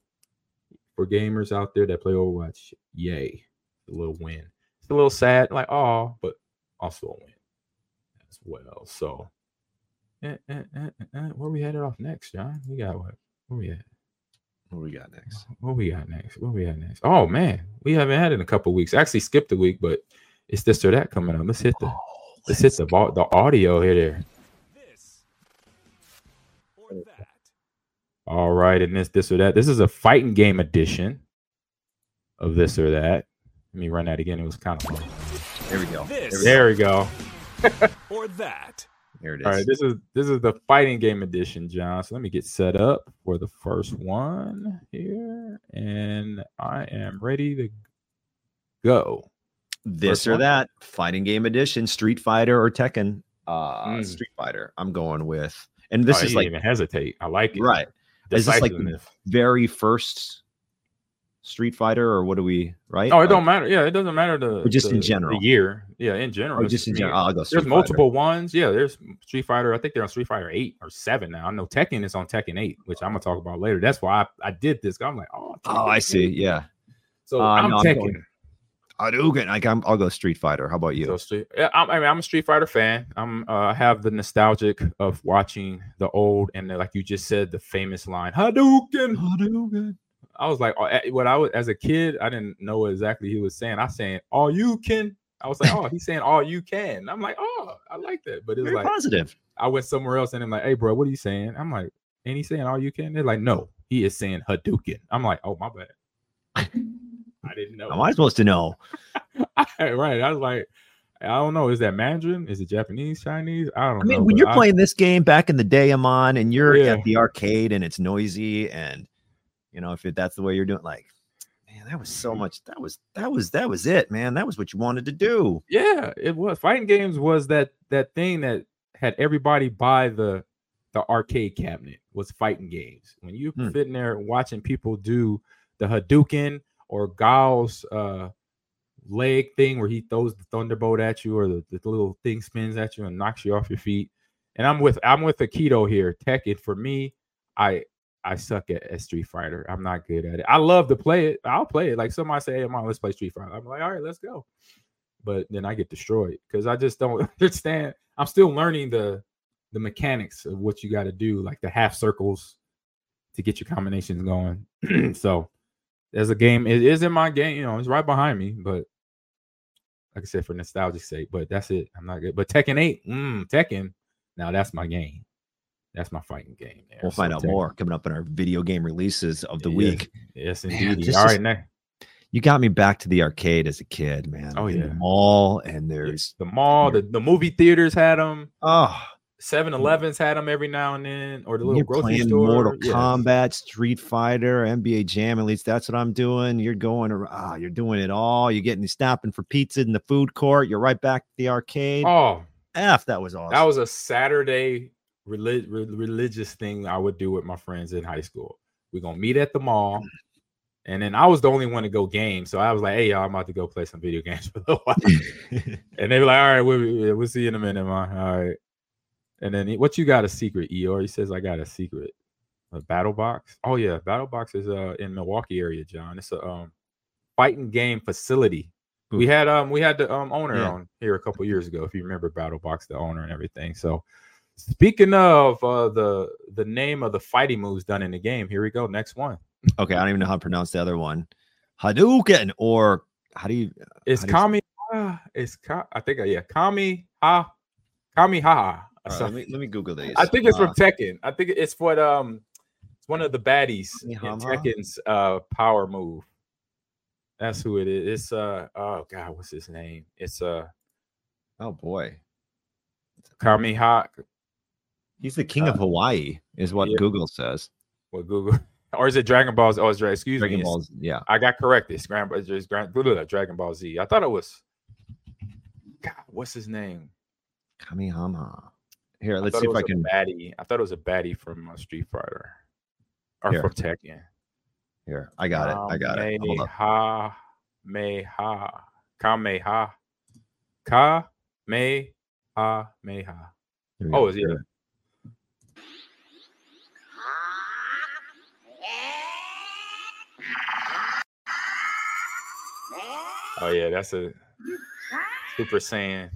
Speaker 4: for gamers out there that play Overwatch, yay, a little win. It's a little sad, like oh, but also a win as well. So, eh, eh, eh, eh, eh, where we headed off next, John? We got what? Where we at?
Speaker 5: What we got next?
Speaker 4: What we got next? What we got next? Oh man, we haven't had it in a couple weeks. Actually, skipped a week, but it's this or that coming up. Let's hit the let's hit the the audio here. There. All right, and this this or that. This is a fighting game edition of this or that. Let me run that again. It was kind of long.
Speaker 5: There we go.
Speaker 1: This
Speaker 4: There we go. *laughs*
Speaker 1: or that.
Speaker 5: There it is.
Speaker 4: All right, this is this is the fighting game edition, John. So let me get set up for the first one here, and I am ready to go.
Speaker 5: this
Speaker 4: First
Speaker 5: or
Speaker 4: one?
Speaker 5: that fighting game edition, Street Fighter or Tekken. Uh
Speaker 4: Mm.
Speaker 5: Street Fighter. I'm going with. And this
Speaker 4: Oh,
Speaker 5: is like
Speaker 4: didn't even hesitate. I like it.
Speaker 5: right. Is this like the very first Street Fighter or what do we right?
Speaker 4: Oh, it
Speaker 5: Like-
Speaker 4: don't matter. Yeah, it doesn't matter the
Speaker 5: Or just in general?
Speaker 4: the year. Yeah, in general.
Speaker 5: Oh, just in general. I'll go Street
Speaker 4: There's
Speaker 5: Fighter.
Speaker 4: multiple ones. Yeah, there's Street Fighter. I think they're on Street Fighter eight or seven now. I know Tekken is on Tekken eight, which I'm gonna talk about later. That's why I, I did this. I'm like, oh,
Speaker 5: Oh, I see.
Speaker 4: 8.
Speaker 5: Yeah.
Speaker 4: So
Speaker 5: Uh,
Speaker 4: I'm
Speaker 5: no, I'm
Speaker 4: Tekken.
Speaker 5: going- Hadouken. Like I'm, I'll go Street Fighter. How about you?
Speaker 4: So Street, yeah, I'm, I mean, I'm a Street Fighter fan. I'm uh, I have the nostalgic of watching the old and the, like you just said, the famous line Hadouken.
Speaker 5: Hadouken.
Speaker 4: I was like, eh, when I was as a kid, I didn't know what exactly he was saying. I was saying, all you can. I was like, oh, he's saying all you can. I'm like, oh, I like that. But it was
Speaker 5: Very
Speaker 4: like
Speaker 5: positive.
Speaker 4: I went somewhere else and I'm like, hey, bro, what are you saying? I'm like, ain't he saying all you can? They're like, no, he is saying Hadouken. I'm like, oh, my bad. *laughs* I didn't know.
Speaker 5: How am I supposed to know? *laughs*
Speaker 4: right. I was like, I don't know. Is that Mandarin? Is it Japanese, Chinese? I don't know.
Speaker 5: I mean,
Speaker 4: know.
Speaker 5: when you're
Speaker 4: I-
Speaker 5: playing this game back in the day, Ahman, and you're
Speaker 4: Yeah.
Speaker 5: at the arcade and it's noisy, and you know, if it, that's the way you're doing, like, man, that was so much. That was that was that was it, man. That was what you wanted to do.
Speaker 4: Yeah, it was. Fighting games was that that thing that had everybody buy the the arcade cabinet was fighting games. When you
Speaker 5: Hmm.
Speaker 4: sitting there watching people do the Hadouken or Gao's uh leg thing where he throws the thunderbolt at you or the, the little thing spins at you and knocks you off your feet. And I'm with I'm with Aikido here. Tekken for me, I I suck at, at Street Fighter. I'm not good at it. I love to play it. I'll play it. Like somebody say, hey, mom, let's play Street Fighter. I'm like, all right, let's go. But then I get destroyed because I just don't *laughs* understand. I'm still learning the the mechanics of what you got to do, like the half circles to get your combinations going. *clears throat* so there's a game. It is in my game. You know, it's right behind me. But like I said, for nostalgic sake. But that's it. I'm not good. But Tekken 8, mm, Tekken. Now that's my game. That's my fighting game. There.
Speaker 5: We'll find
Speaker 4: So
Speaker 5: out
Speaker 4: Tekken-
Speaker 5: more coming up in our video game releases of the
Speaker 4: Yeah.
Speaker 5: week.
Speaker 4: Yes, indeed. All
Speaker 5: is-
Speaker 4: next.
Speaker 5: You got me back to the arcade as a kid, man.
Speaker 4: Oh,
Speaker 5: In the
Speaker 4: yeah.
Speaker 5: mall and there's
Speaker 4: The mall, the, the movie theaters had them.
Speaker 5: oh
Speaker 4: 7 Elevens had them every now and then, or the little
Speaker 5: you're
Speaker 4: grocery
Speaker 5: playing
Speaker 4: store.
Speaker 5: Mortal
Speaker 4: Yes.
Speaker 5: Kombat, Street Fighter, NBA Jam. At least that's what I'm doing. You're going, ah, you're doing it all. You're getting stopping for pizza in the food court. You're right back to the arcade.
Speaker 4: Oh,
Speaker 5: F, that was awesome.
Speaker 4: that was a Saturday relig- re- religious thing I would do with my friends in high school. We're gonna meet at the mall. And then I was the only one to go game. So I was like, hey, y'all, I'm about to go play some video *laughs* games for a little while. *laughs* and they were like, all right, we'll, we'll see you in a minute, man. All right. And then he- what you got a secret, Eeyore? He says, I got a secret. A battle box. Oh, yeah. Battle box is uh in Milwaukee area, John. It's a um fighting game facility. We had um we had the um owner
Speaker 5: Yeah.
Speaker 4: on here a couple years ago, if you remember Battle Box, the owner and everything. So speaking of uh the the name of the fighting moves done in the game, here we go. Next one.
Speaker 5: okay, I don't even know how to pronounce the other one. Hadouken, or how do you?
Speaker 4: It's
Speaker 5: how do you-
Speaker 4: Kami. ah, It's Ka- I think uh, yeah, Kami Ha Kami Ha.
Speaker 5: All right, let me let me Google these.
Speaker 4: I think it's
Speaker 5: Uh,
Speaker 4: from Tekken. I think it's what um it's one of the baddies in? Tekken's uh power move. That's who it is. It's uh oh god, what's his name? It's uh
Speaker 5: oh boy,
Speaker 4: Kami Ha
Speaker 5: he's the king of Hawaii, is what
Speaker 4: Uh, yeah.
Speaker 5: Google says.
Speaker 4: What Google *laughs* or is it Dragon Ball? Z? Oh, it's excuse
Speaker 5: Dragon
Speaker 4: me.
Speaker 5: Balls, yeah.
Speaker 4: I got corrected. It's Grand, it's Grand, Dragon Ball Z. I thought it was. God, what's his name?
Speaker 5: Kamehameha. Here, let's see if I can.
Speaker 4: baddie. I thought it was a baddie from uh, Street Fighter or
Speaker 5: Here.
Speaker 4: from Tekken.
Speaker 5: Here, I got it. I got it. Hold.
Speaker 4: Ha, me ha, ka me ha me ha.
Speaker 5: Here we
Speaker 4: Oh, is it? Oh yeah, that's a Super Saiyan.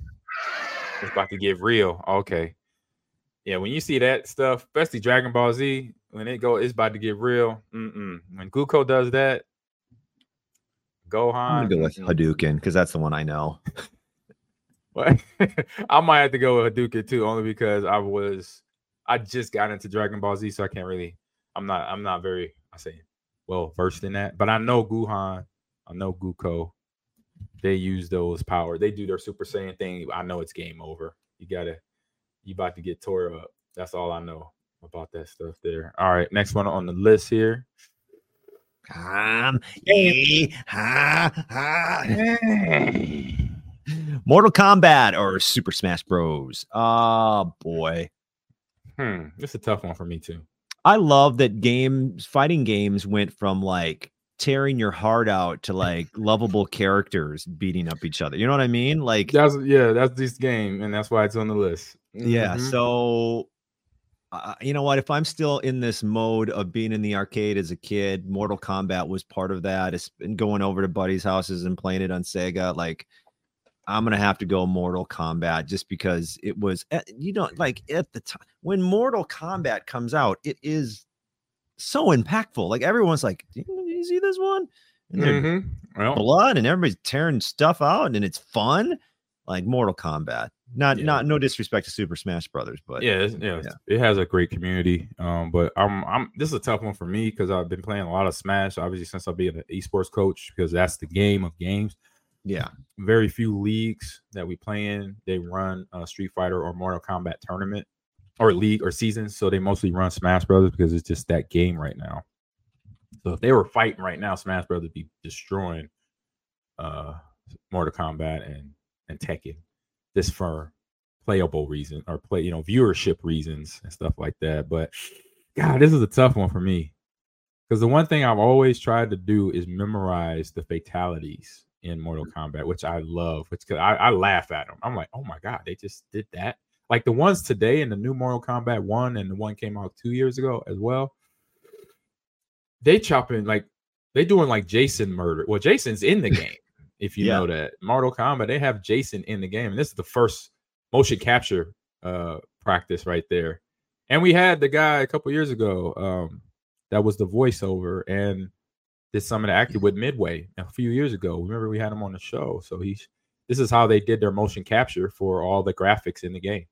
Speaker 4: It's about to get real. Okay. Yeah, when you see that stuff, especially Dragon Ball Z, when it go, it's about to get real. Mm-mm. When Goku does that, Gohan.
Speaker 5: I'm gonna go with. Hadouken because that's the one I know.
Speaker 4: What? *laughs* I might have to go with Hadouken too, only because I was I just got into Dragon Ball Z, so I can't really. I'm not. I'm not very. I say well versed in that, but I know Gohan. I know Goku. They use those power. They do their Super Saiyan thing. I know it's game over. You gotta. You about to get tore up. That's all I know about that stuff there. All right, next one on the list here.
Speaker 5: Um, eh, ha, ha. Mortal Kombat or Super Smash Bros. Oh boy.
Speaker 4: Hmm, it's a tough one for me too.
Speaker 5: I love that games, fighting games went from like tearing your heart out to like lovable characters beating up each other. You know what I mean? Like,
Speaker 4: That's yeah, that's this game, and that's why it's on the list.
Speaker 5: Yeah.
Speaker 4: Mhm.
Speaker 5: So, uh, you know what? If I'm still in this mode of being in the arcade as a kid, Mortal Kombat was part of that. It's been going over to buddies' houses and playing it on Sega. Like, I'm gonna have to go Mortal Kombat just because it was. eh, You don't like at the time when Mortal Kombat comes out, it is so impactful. Like everyone's like, "Do you, see this one?" And
Speaker 4: Mhm. Well,
Speaker 5: blood and everybody's tearing stuff out and it's fun. Like Mortal Kombat. Not
Speaker 4: Yeah.
Speaker 5: not no disrespect to Super Smash Brothers, but
Speaker 4: yeah, it's- yeah, it has a great community. Um, but I'm I'm this is a tough one for me because I've been playing a lot of Smash, obviously since I've been an esports coach because that's the game of games.
Speaker 5: yeah.
Speaker 4: Very few leagues that we play in they run a Street Fighter or Mortal Kombat tournament or league or season, so they mostly run Smash Brothers because it's just that game right now. So if they were fighting right now, Smash Brothers would be destroying uh Mortal Kombat and and Tekken. This for playable reason or play, you know, viewership reasons and stuff like that. But God, this is a tough one for me. Because the one thing I've always tried to do is memorize the fatalities in Mortal mm. Kombat, which I love. Which 'cause I, I laugh at them. I'm like, oh my god, they just did that. Like the ones today in the new Mortal Kombat one and the one came out two years ago as well. They chopping like they doing like Jason murder. Well, Jason's in the game. If you
Speaker 5: Yeah.
Speaker 4: know that Mortal Kombat, they have Jason in the game, and this is the first motion capture uh practice right there. And we had the guy a couple years ago um that was the voiceover and did some of the acting with Midway a few years ago. Remember we had him on the show. So he's this is how they did their motion capture for all the graphics in the game.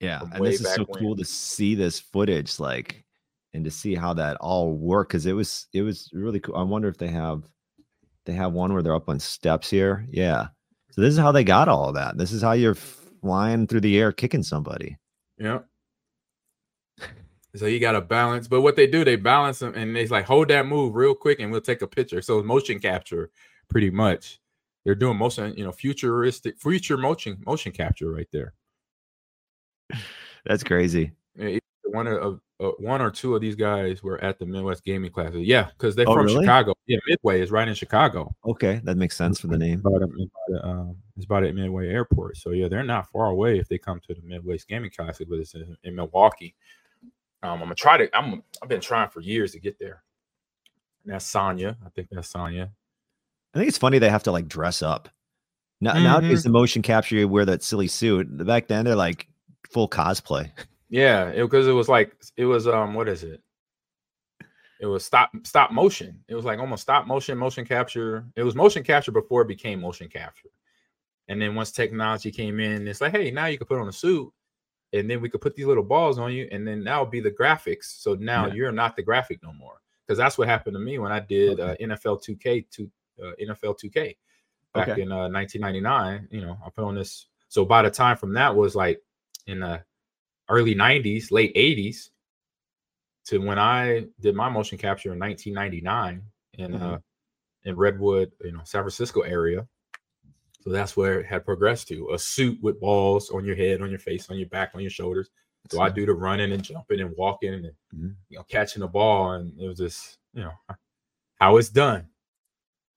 Speaker 5: Yeah. And this is so
Speaker 4: back
Speaker 5: cool to see this footage, like and to see how that all worked because it was it was really cool. I wonder if they have They have one where they're up on steps here. Yeah. So this is how they got all of that. This is how you're flying through the air, kicking somebody.
Speaker 4: Yeah. So you got to balance, but what they do, they balance them, and they like hold that move real quick, and we'll take a picture. So motion capture, pretty much. They're doing motion, you know, futuristic, future motion, motion capture right there.
Speaker 5: That's crazy.
Speaker 4: One of uh, one or two of these guys were at the Midwest Gaming Classic. Yeah, because they're
Speaker 5: Oh,
Speaker 4: from
Speaker 5: really?
Speaker 4: Chicago. Yeah, Midway is right in Chicago.
Speaker 5: Okay, that makes sense for the name.
Speaker 4: At, about at, um, it's about at Midway Airport. So yeah, they're not far away if they come to the Midwest Gaming Classic, but it's in, in Milwaukee. Um, I'm gonna try to. I'm. I've been trying for years to get there. And that's Sonya. I think that's Sonya.
Speaker 5: I think it's funny they have to like dress up. Now,
Speaker 4: Mm-hmm.
Speaker 5: Nowadays, the motion capture, you wear that silly suit. Back then, they're like full cosplay. *laughs*
Speaker 4: Yeah, because it, was like it was um what is it? It was stop stop motion. It was like almost stop motion, motion capture. It was motion capture before it became motion capture. And then once technology came in, it's like, hey, now you can put on a suit, and then we could put these little balls on you, and then that'll be the graphics. So now
Speaker 5: Yeah.
Speaker 4: you're not the graphic no more. Because that's what happened to me when I did uh, NFL 2K to uh, NFL 2K back
Speaker 5: Okay.
Speaker 4: in uh, 1999. You know, I put on this. So by the time from that was like in the early 90s, late 80s to when I did my motion capture in 1999 in
Speaker 5: Mhm.
Speaker 4: uh in Redwood, you know, San Francisco area. So that's where it had progressed to a suit with balls on your head, on your face, on your back, on your shoulders. So I do the running and jumping and walking and
Speaker 5: Mhm.
Speaker 4: you know catching the ball, and it was just you know how it's done.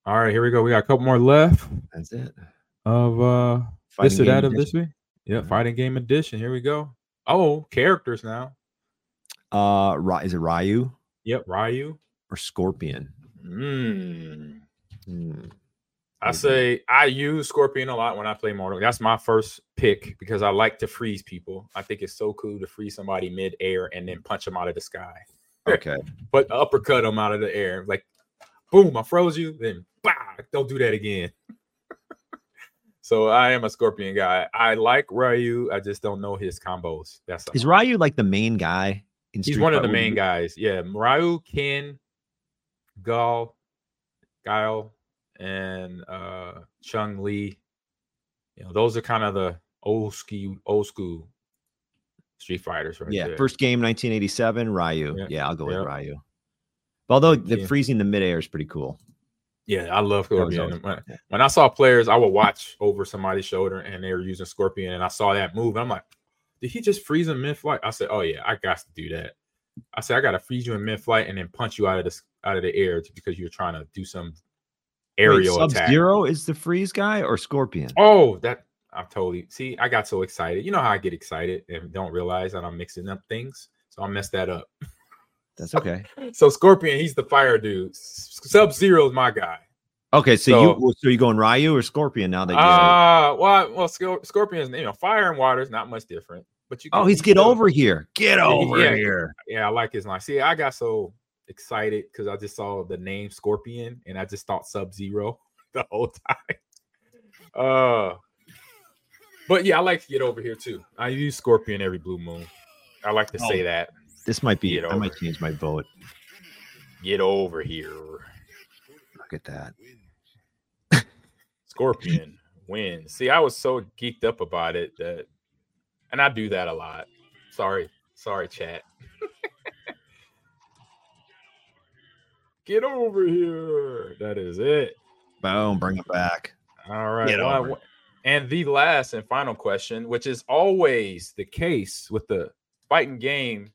Speaker 4: All right, here we go. We got a couple more left
Speaker 5: That's it.
Speaker 4: of uh this or that of this week. Yeah, fighting game edition. Here we go. Oh, characters now.
Speaker 5: Uh, is it Ryu
Speaker 4: Yep, Ryu.
Speaker 5: or Scorpion?
Speaker 4: Mm.
Speaker 5: Hmm.
Speaker 4: I say I use Scorpion a lot when I play Mortal. That's my first pick because I like to freeze people. I think it's so cool to freeze somebody mid-air and then punch them out of the sky. *laughs*
Speaker 5: Okay.
Speaker 4: But uppercut them out of the air. Like, boom, I froze you. Then, bah, don't do that again. So I am a Scorpion guy. I like Ryu. I just don't know his combos. That's
Speaker 5: Is. Ryu like the main guy? In
Speaker 4: He's
Speaker 5: Street
Speaker 4: one of the main guys. Yeah, Ryu, Ken, Gal, Guile, and uh Chun-Li. You know, those are kind of the old school, old school Street Fighters, right
Speaker 5: Yeah,
Speaker 4: there.
Speaker 5: first game 1987, Ryu.
Speaker 4: Yeah,
Speaker 5: Yeah, I'll go
Speaker 4: yeah.
Speaker 5: with Ryu. Although the
Speaker 4: you.
Speaker 5: freezing the midair is pretty cool.
Speaker 4: Yeah, I love Scorpion. When, when I saw players, I would watch over somebody's shoulder and they were using Scorpion, and I saw that move. I'm like, did he just freeze him mid flight? I said, oh yeah, I got to do that. I said, I got to freeze you in mid flight and then punch you out of the out of the air because you're trying to do some aerial
Speaker 5: Sub
Speaker 4: attack.
Speaker 5: Zero is the freeze guy or Scorpion?
Speaker 4: Oh, that I'm totally see. I got so excited. You know how I get excited and don't realize that I'm mixing up things, so I messed that up. *laughs*
Speaker 5: That's okay.
Speaker 4: So Scorpion, he's the fire dude. Sub Zero is my guy.
Speaker 5: Okay, so,
Speaker 4: So-
Speaker 5: you so you going Ryu or Scorpion now that you
Speaker 4: Ah, well, well, Scorpions, you know, fire and water is not much different. But you,
Speaker 5: Oh, he's
Speaker 4: you
Speaker 5: get
Speaker 4: still-
Speaker 5: over here. Get over
Speaker 4: yeah.
Speaker 5: here.
Speaker 4: Yeah, I like his line. See, I got so excited because I just saw the name Scorpion and I just thought Sub Zero *laughs* the whole time. Uh, but yeah, I like to get over here too. I use Scorpion every blue moon. I like to say
Speaker 5: Oh.
Speaker 4: that.
Speaker 5: This might be it. I might change my vote.
Speaker 4: Get over here.
Speaker 5: Look at that.
Speaker 4: Scorpion wins. See, I was so geeked up about it that, and I do that a lot. Sorry, sorry, chat. *laughs* Get over here. That is it.
Speaker 5: Boom, bring it back.
Speaker 4: All right. Well, and the last and final question, which is always the case with the fighting game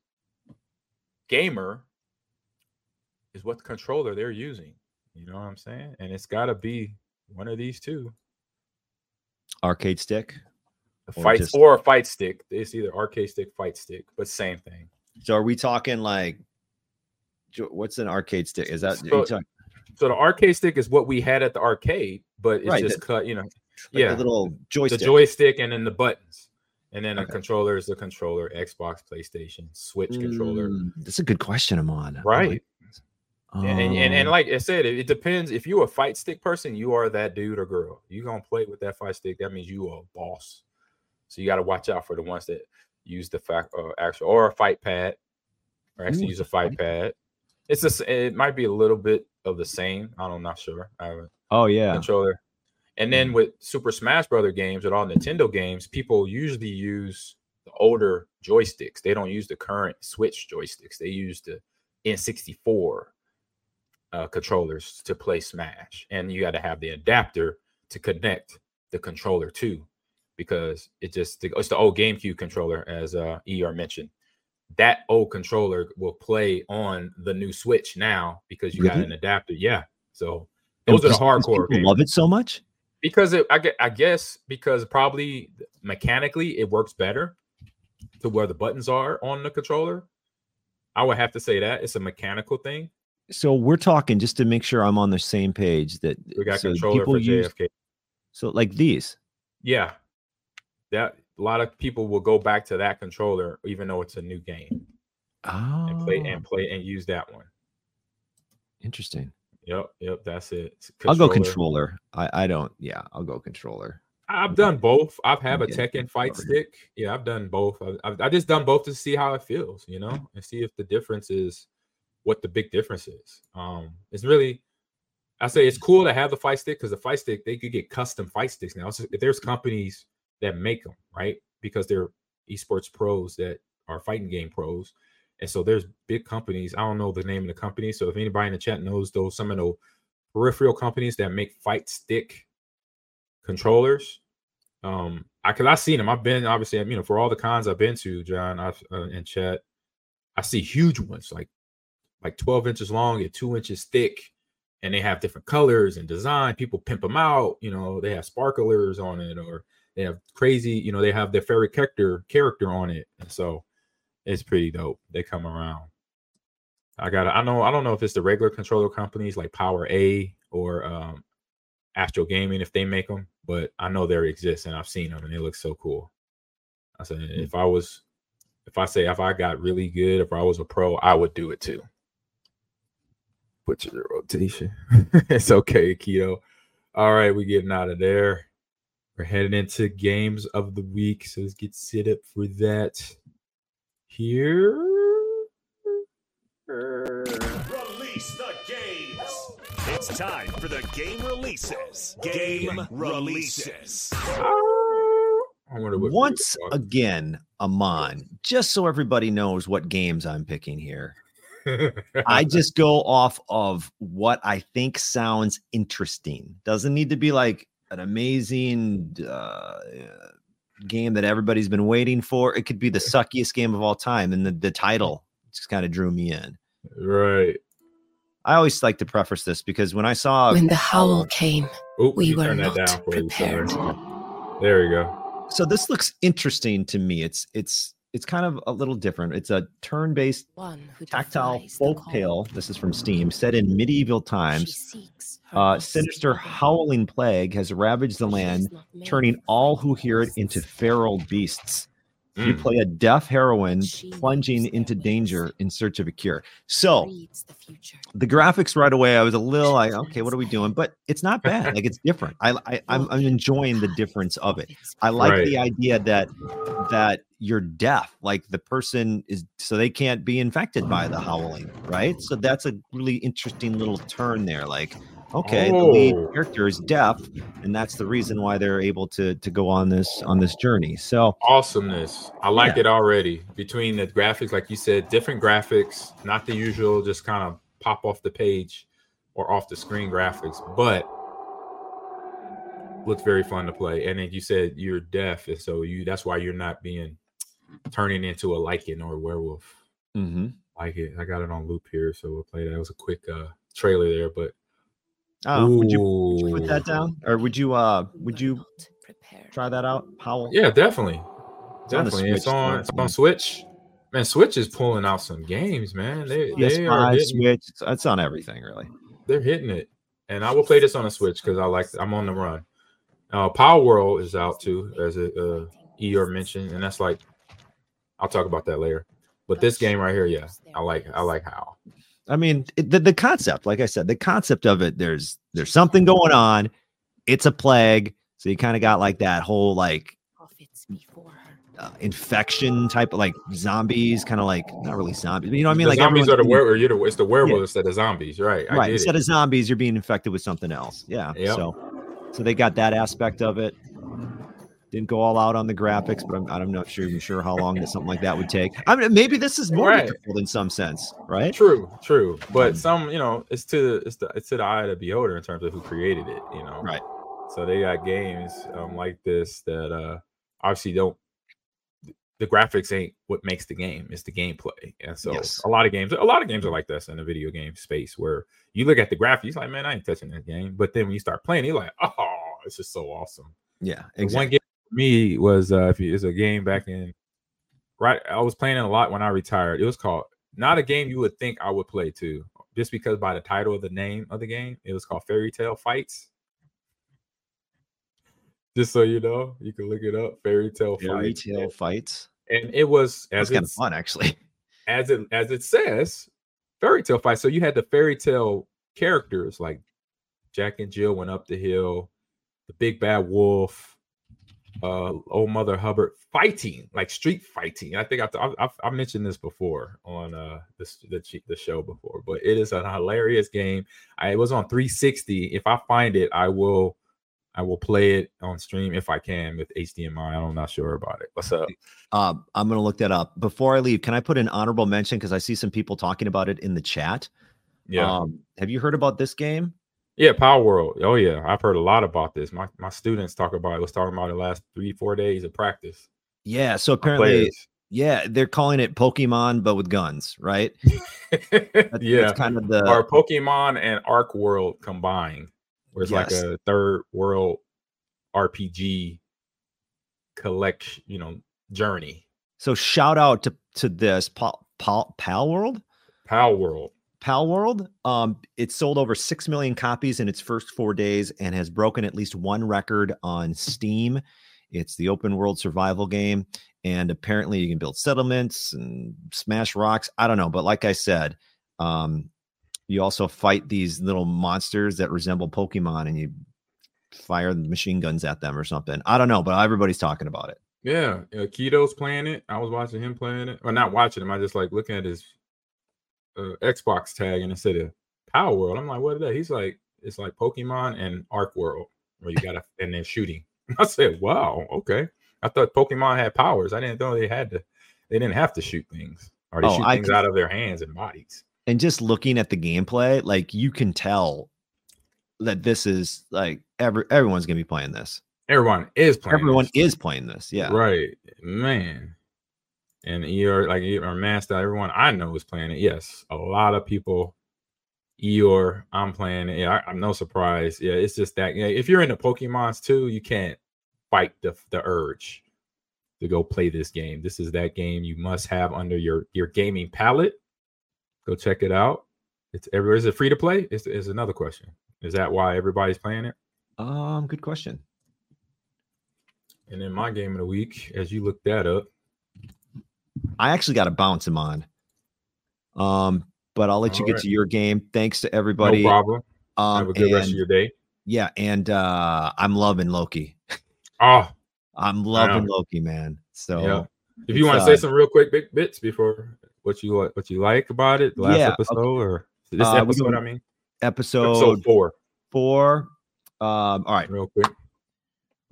Speaker 4: gamer, is what controller they're using. You know what I'm saying? And it's got to be one of these two.
Speaker 5: Arcade stick.
Speaker 4: A
Speaker 5: Or
Speaker 4: fight
Speaker 5: just-
Speaker 4: or a fight stick. It's either arcade stick, fight stick, but same thing.
Speaker 5: So are we talking like what's an arcade stick? Is that
Speaker 4: So-
Speaker 5: talking-
Speaker 4: So the arcade stick is what we had at the arcade, but it's
Speaker 5: Right,
Speaker 4: just
Speaker 5: that-
Speaker 4: cut, you know,
Speaker 5: like
Speaker 4: yeah,
Speaker 5: little joystick?
Speaker 4: the joystick and then the buttons. And then a controller is the controller, Xbox, PlayStation, Switch controller.
Speaker 5: Mm, That's a good question, Ahman.
Speaker 4: Right.
Speaker 5: this.
Speaker 4: And, and, and,
Speaker 5: Um,
Speaker 4: like I said, it, it depends. If you're a fight stick person, you are that dude or girl. You're gonna play with that fight stick. That means you are a boss. So you got to watch out for the ones that use the fact uh, actual or a fight pad, or actually
Speaker 5: Ooh,
Speaker 4: use a fight
Speaker 5: fight
Speaker 4: pad. It's just it might be a little bit of the same. I don't, I'm not sure. I haven't
Speaker 5: Oh yeah.
Speaker 4: controller. And then with Super Smash Brother games and all Nintendo games, people usually use the older joysticks. They don't use the current Switch joysticks. They use the N64 uh, controllers to play Smash, and you got to have the adapter to connect the controller to, because it just it's the old GameCube controller, as uh, Er mentioned. That old controller will play on the new Switch now because you got an adapter. Yeah, so
Speaker 5: And
Speaker 4: those are the hardcore.
Speaker 5: people Love it so much.
Speaker 4: Because it, I, I guess because probably mechanically it works better to where the buttons are on the controller. I would have to say that it's a mechanical thing.
Speaker 5: So we're talking just to make sure I'm on the same page that
Speaker 4: We got
Speaker 5: so
Speaker 4: controller
Speaker 5: people
Speaker 4: for
Speaker 5: use-
Speaker 4: JFK.
Speaker 5: So like these.
Speaker 4: Yeah, that a lot of people will go back to that controller even though it's a new game
Speaker 5: Oh,
Speaker 4: and play and oh. play and use that one.
Speaker 5: interesting.
Speaker 4: Yep, yep, that's it. It's
Speaker 5: I'll go
Speaker 4: controller.
Speaker 5: controller. I, I don't. Yeah, I'll go controller.
Speaker 4: I've done both. I've have a Tekken fight stick. Yeah, I've done both. I- I've, I just done both to see how it feels, you know, and see if the difference is what the big difference is. Um, it's really, I say it's cool to have the fight stick because the fight stick they could get custom fight sticks now. So if there's companies that make them, right, because they're esports pros that are fighting game pros, and so there's big companies. I don't know the name of the company, so if anybody in the chat knows those some of those peripheral companies that make fight stick controllers. Um, I cause I've seen them. I've been obviously, you know, for all the cons I've been to, John, I've uh, in chat, I see huge ones like like 12 inches long and two inches thick, and they have different colors and design. People pimp them out, you know, they have sparklers on it, or they have crazy, you know, they have their favorite character character on it, and so it's pretty dope. They come around. I got. I know. I don't know if it's the regular controller companies like PowerA or um, Astro Gaming if they make them, but I know they exist and I've seen them and they look so cool. I said if I was, if I say if I got really good, if I was a pro, I would do it too. Butcher the rotation. *laughs* it's okay, keto. All right, we're getting out of there. We're heading into games of the week, so let's get set up for that. Here.
Speaker 1: Release the games. It's time for the game releases. Game releases.
Speaker 4: I wonder what
Speaker 5: Once again, Ahman, just so everybody knows what games I'm picking here, *laughs* I just go off of what I think sounds interesting. Doesn't need to be like an amazing uh, game that everybody's been waiting for. It could be the suckiest game of all time, and the, the title just kind of drew me in.
Speaker 4: right.
Speaker 5: I always like to preface this because when I saw
Speaker 10: When the howl came,
Speaker 4: Oop,
Speaker 10: we were not
Speaker 4: down you,
Speaker 10: prepared.
Speaker 4: There you go.
Speaker 5: so this looks interesting to me. It's it's it's kind of a little different. It's a turn-based
Speaker 10: One who
Speaker 5: tactile folk tale. This is from Steam, set in medieval times. Uh, sinister howling plague has ravaged the land, turning all who hear it into feral beasts. You
Speaker 4: Mm.
Speaker 5: play a deaf heroine
Speaker 10: She
Speaker 5: plunging into danger in search of a cure. So
Speaker 10: the
Speaker 5: the graphics right away, I was a little like, *laughs* okay, what are we doing? But it's not bad. Like it's different. I, I I'm, I'm enjoying the difference of it. I like
Speaker 4: Right.
Speaker 5: the idea that that you're deaf, like the person is, so they can't be infected by the howling, right? So that's a really interesting little turn there. Like, okay, the lead
Speaker 4: Oh.
Speaker 5: character is deaf, and that's the reason why they're able to to go on this on this journey. So
Speaker 4: Awesomeness. I like
Speaker 5: Yeah.
Speaker 4: it already. Between the graphics, like you said, different graphics, not the usual, just kind of pop off the page or off the screen graphics, but looks very fun to play. And then you said you're deaf, and so you that's why you're not being turning into a lycan or a werewolf.
Speaker 5: Mm-hmm.
Speaker 4: Like it. I got it on loop here, so we'll play that. It was a quick uh trailer there, but
Speaker 5: oh, would you, would you put that down, or would you uh would you
Speaker 10: not
Speaker 5: try that out, Howl?
Speaker 4: Yeah, definitely.
Speaker 5: It's on the
Speaker 4: Definitely. It's on it's on Switch. Man, Switch is pulling out some games, man. They, they are hitting,
Speaker 5: Switch, it's, it's on everything really.
Speaker 4: they're hitting it. And I will play this on a Switch because I like I'm on the run. Uh Power World is out too, as a uh ER mentioned, and that's like I'll talk about that later. But this game right here, yeah, I like I like how.
Speaker 5: I mean, it, the, the concept, like I said, the concept of it, there's there's something going on. It's a plague, so you kind of got like that whole like
Speaker 10: Prophets before her.
Speaker 5: uh, infection type of like zombies, kind of like not really zombies, but you know what I mean?
Speaker 4: the
Speaker 5: like
Speaker 4: zombies are the
Speaker 5: being-
Speaker 4: were you're the it's the werewolves that are zombies, right? I
Speaker 5: right instead
Speaker 4: it.
Speaker 5: of zombies, you're being infected with something else. Yeah.
Speaker 4: Yep.
Speaker 5: So, so they got that aspect of it. Didn't go all out on the graphics, but I'm, I'm not sure even sure how long that something like that would take. I mean, maybe this is more
Speaker 4: Right.
Speaker 5: difficult in some sense, right?
Speaker 4: True, true. But some, you know, it's to it's the it's to the eye of the beholder in terms of who created it, you know.
Speaker 5: Right.
Speaker 4: So they got games um, like this that uh obviously don't the graphics ain't what makes the game, it's the gameplay. And so
Speaker 5: Yes.
Speaker 4: a lot of games, a lot of games are like this in the video game space where you look at the graphics, like, man, I ain't touching this game. But then when you start playing, you're like, oh, it's just so awesome.
Speaker 5: Yeah.
Speaker 4: The one game me was uh if it's a game back in right. I was playing it a lot when I retired. It was called not a game you would think I would play too, just because by the title of the name of the game, it was called Fairy Tale Fights. Just so you know, you can look it up. Fairy Tale
Speaker 5: Fairy
Speaker 4: Fights.
Speaker 5: tale fights.
Speaker 4: And it was as
Speaker 5: kind of fun, actually. *laughs*
Speaker 4: as it as it says, fairy tale fight. So you had the fairy tale characters like Jack and Jill went up the hill, the big bad wolf, uh, old Mother Hubbard fighting like street fighting. I think I've, I've, I've mentioned this before on uh this the the show before, but it is a hilarious game. I it was on 360. If I find it, I will. I will play it on stream if I can with HDMI. I'm not sure about it. What's up?
Speaker 5: Uh, I'm gonna look that up before I leave. Can I put an honorable mention because I see some people talking about it in the chat?
Speaker 4: Yeah.
Speaker 5: Um, have you heard about this game?
Speaker 4: Yeah, Power World. Oh yeah, I've heard a lot about this. My my students talk about it. Was talking about it the last three four days of practice.
Speaker 5: Yeah. So apparently, yeah, they're calling it Pokemon but with guns, right? *laughs* That's-
Speaker 4: yeah,
Speaker 5: that's kind of the
Speaker 4: or Pokemon and Arc World combined, where it's
Speaker 5: Yes.
Speaker 4: like a third world RPG collection, you know, journey.
Speaker 5: so shout out to to this Pal Pal, Palworld.
Speaker 4: Power World.
Speaker 5: Palworld. Um, it sold over six million copies in its first four days and has broken at least one record on Steam. It's the open world survival game, and apparently you can build settlements and smash rocks. I don't know, but like I said, um, you also fight these little monsters that resemble Pokemon, and you fire machine guns at them or something. I don't know, but everybody's talking about it.
Speaker 4: Yeah, uh, Keto's playing it. I was watching him playing it, or not watching him. I just like looking at his uh, Xbox tag, and it said a Power World. I'm like, what is that? He's like, it's like Pokemon and Arc World, where you gotta and then shooting. *laughs* I said, wow, okay. I thought Pokemon had powers. I didn't know they had to. They didn't have to shoot things, or they
Speaker 5: Oh,
Speaker 4: shoot
Speaker 5: I
Speaker 4: things
Speaker 5: could-
Speaker 4: out of their hands and bodies.
Speaker 5: and just looking at the gameplay, like you can tell that this is like every everyone's gonna be playing this.
Speaker 4: Everyone is playing.
Speaker 5: Everyone
Speaker 4: this.
Speaker 5: is playing this. Yeah.
Speaker 4: Right, man. And Eeyore, like Eeyore, Master, everyone I know is playing it. Yes, a lot of people. Eeyore, I'm playing it. Yeah, I, am no surprise. Yeah, it's just that. Yeah, if you're into Pokemon's too, you can't fight the the urge to go play this game. This is that game you must have under your your gaming palette. Go check it out. It's everywhere. Is it free to play? Is is another question. Is that why everybody's playing it?
Speaker 5: Um, good question.
Speaker 4: And then my game of the week, as you look that up,
Speaker 5: I actually got to bounce him on. Um, but I'll let you get
Speaker 4: right.
Speaker 5: to your game. Thanks to everybody.
Speaker 4: no problem.
Speaker 5: Um,
Speaker 4: Have a good rest of your day.
Speaker 5: Yeah, and uh I'm loving Loki.
Speaker 4: Oh,
Speaker 5: I'm loving. Loki, man. So
Speaker 4: yeah. If you want to
Speaker 5: uh,
Speaker 4: say some real quick big bits before what you like, what you like about it, last
Speaker 5: Yeah, okay.
Speaker 4: episode or this
Speaker 5: Uh,
Speaker 4: episode, I mean,
Speaker 5: episode,
Speaker 4: episode four,
Speaker 5: four. Um, all right.
Speaker 4: real quick.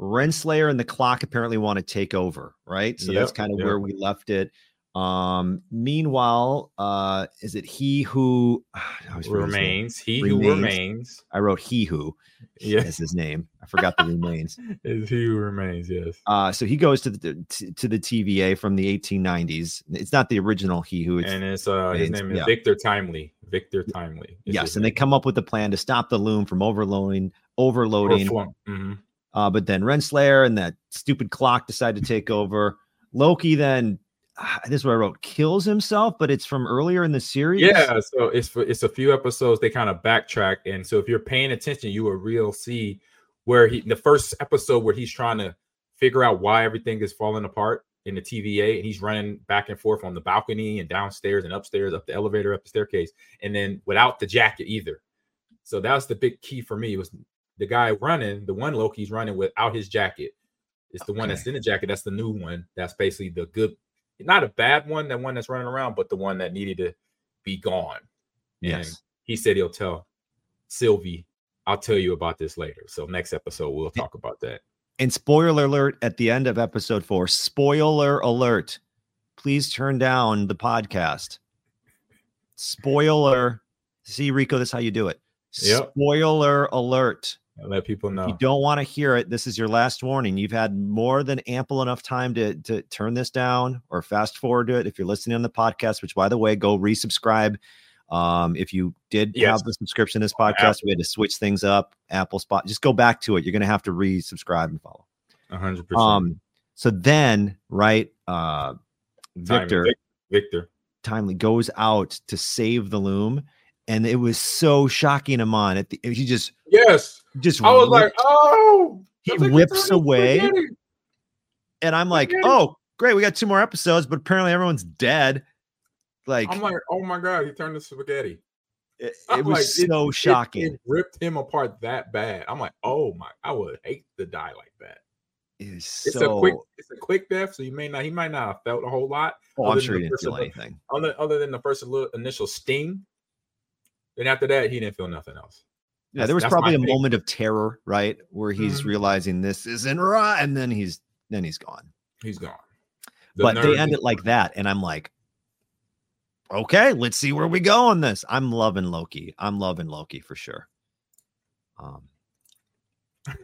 Speaker 5: Renslayer and the clock apparently want to take over, right? So that's kind of
Speaker 4: yep.
Speaker 5: where we left it. Um, meanwhile, uh, is it he who *sighs* I always forget his name.
Speaker 4: Remains he who
Speaker 5: Remains.
Speaker 4: remains.
Speaker 5: I wrote he who
Speaker 4: Yes,
Speaker 5: as his name. I forgot the remains. *laughs*
Speaker 4: is he who remains. Yes.
Speaker 5: Uh, so he goes to the to, to the TVA from the 1890s. It's not the original he who. It's,
Speaker 4: and it's uh his name is
Speaker 5: yeah.
Speaker 4: Victor Timely. Victor Timely.
Speaker 5: yes, and they come up with a plan to stop the loom from overloading, overloading.
Speaker 4: Mhm.
Speaker 5: Uh, but then Renslayer and that stupid clock decide to take over. Loki then, Ah, this is what I wrote, kills himself, but it's from earlier in the series.
Speaker 4: Yeah, so it's for, it's a few episodes. They kind of backtrack, and so if you're paying attention, you will real see where he the first episode where he's trying to figure out why everything is falling apart in the TVA, and he's running back and forth on the balcony and downstairs and upstairs, up the elevator, up the staircase, and then without the jacket either. So that was the big key for me was the guy running, the one Loki's running without his jacket. It's the one that's in the jacket. That's the new one. That's basically the good, not a bad one, that one that's running around, but the one that needed to be gone.
Speaker 5: Yes.
Speaker 4: And he said he'll tell Sylvie, I'll tell you about this later. So next episode we'll talk about that.
Speaker 5: And spoiler alert at the end of episode four. Spoiler alert. Please turn down the podcast. Spoiler. See, Rico, this is how you do it.
Speaker 4: Yep.
Speaker 5: Spoiler alert.
Speaker 4: Let people know.
Speaker 5: If you don't want to hear it, this is your last warning. You've had more than ample enough time to, to turn this down or fast forward to it. If you're listening on the podcast, which by the way, go resubscribe. Um, if you did
Speaker 4: Yes.
Speaker 5: have the subscription to this podcast, we had to switch things up. Apple Spot, just go back to it. You're gonna have to resubscribe and follow.
Speaker 4: Hundred percent.
Speaker 5: Um, so then, right, uh, Victor
Speaker 4: Vic- Victor.
Speaker 5: timely goes out to save the loom, and it was so shocking. Amon at the he just
Speaker 4: Yes.
Speaker 5: just
Speaker 4: I was like, oh,
Speaker 5: he whips away,
Speaker 4: spaghetti.
Speaker 5: and I'm like,
Speaker 4: Spaghetti.
Speaker 5: oh great, we got two more episodes, but apparently everyone's dead. Like
Speaker 4: I'm like, oh my god, he turned to spaghetti.
Speaker 5: it, *laughs* it was
Speaker 4: like,
Speaker 5: so
Speaker 4: it-
Speaker 5: shocking.
Speaker 4: It, ripped him apart that bad. I'm like, oh my, I would hate to die like that.
Speaker 5: It is
Speaker 4: It's
Speaker 5: so.
Speaker 4: a quick, it's a quick death, so you may not, he might not have felt a whole lot.
Speaker 5: oh, I'm sure he didn't feel anything.
Speaker 4: Other, other than the first little initial sting. Then after that, he didn't feel nothing else.
Speaker 5: Yeah,
Speaker 4: That's-
Speaker 5: there was probably a
Speaker 4: take.
Speaker 5: moment of terror, right, where he's
Speaker 4: Mhm.
Speaker 5: realizing this isn't right, and then he's then he's gone.
Speaker 4: He's gone. The
Speaker 5: but they
Speaker 4: nerve
Speaker 5: end it like that, and I'm like, okay, let's see where we go on this. I'm loving Loki. I'm loving Loki for sure. Um, *laughs*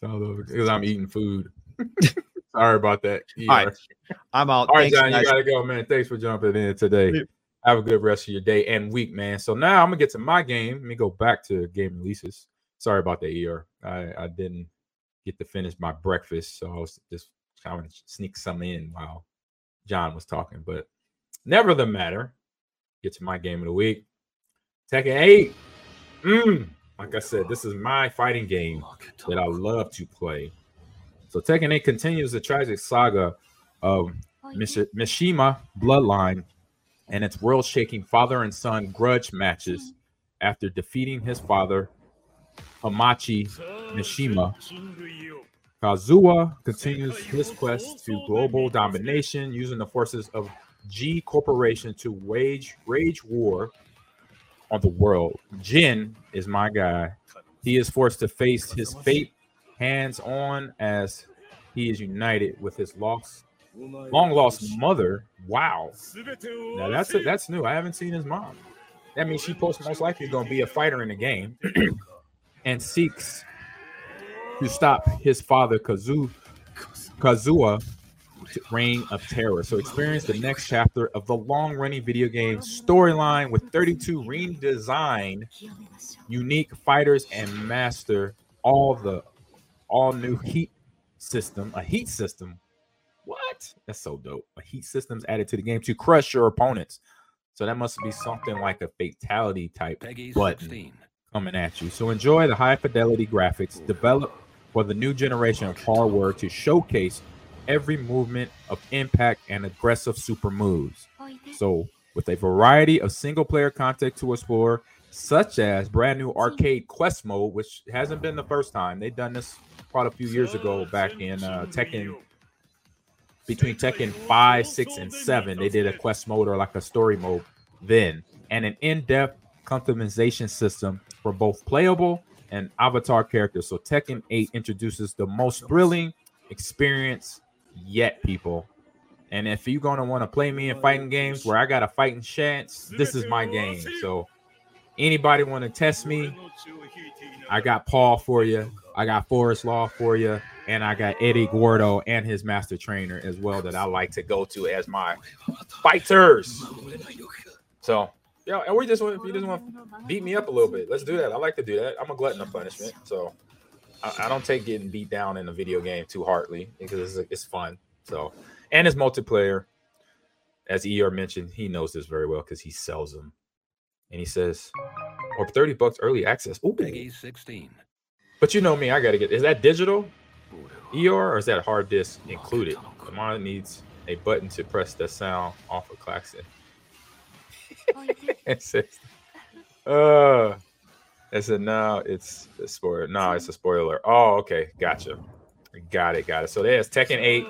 Speaker 4: because I'm eating food. *laughs* Sorry about that.
Speaker 5: All right. I'm out.
Speaker 4: All right,
Speaker 5: Thanks,
Speaker 4: John,
Speaker 5: guys.
Speaker 4: you gotta go, man. Thanks for jumping in today. Have a good rest of your day and week, man. So now I'm gonna get to my game. Let me go back to game releases. Sorry about that, ER. I, I didn't get to finish my breakfast, so I was just trying to sneak some in while John was talking. But never the matter. Get to my game of the week. Tekken 8. Mm, like I said, this is my fighting game that I love to play. So Tekken 8 continues the tragic saga of Mish- Mishima bloodline and its world-shaking father and son grudge matches after defeating his father Heihachi Mishima. Kazuya continues his quest to global domination using the forces of G Corporation to wage rage war on the world. Jin is my guy. He is forced to face his fate hands on as he is united with his lost long lost mother. Wow. Now that's a, that's new. I haven't seen his mom. That means she post most likely going to be a fighter in the game *clears throat* and seeks to stop his father Kazu Kazuya reign of terror. So experience the next chapter of the long-running video game storyline with 32 redesigned unique fighters and master all the all new heat system, a heat system. What? That's so dope. A heat system's added to the game to crush your opponents. So that must be something like a fatality type button coming at you. So enjoy the high fidelity graphics developed for the new generation of hardware to showcase every movement of impact and aggressive super moves. So with a variety of single player content to explore, such as brand new arcade quest mode, which hasn't been the first time. They've done this quite a few years ago back in uh, Tekken between Tekken 5, 6, and 7. They did a quest mode or like a story mode then, and an in-depth customization system for both playable and avatar characters. So Tekken 8 introduces the most thrilling experience yet, people. And if you're gonna want to play me in fighting games where I got a fighting chance, this is my game. So anybody want to test me? I got Paul for you. I got Forest Law for you, and I got Eddie Gordo and his master trainer as well that I like to go to as my fighters. So yeah, and we just want if you just want to beat me up a little bit, let's do that. I like to do that. I'm a glutton of punishment, so I, I don't take getting beat down in a video game too hardly because it's, it's fun. So and it's multiplayer. As ER mentioned, he knows this very well because he sells them. And he says, or 30 bucks early access. Ooh.
Speaker 11: Peggy 16.
Speaker 4: But you know me, I gotta get is that digital ER or is that hard disk included? The Mine needs a button to press the sound off of *laughs* *laughs* it says, uh It's a no, it's a spoiler. No, it's a spoiler. Oh, okay, gotcha. Got it, got it. So there's Tekken 8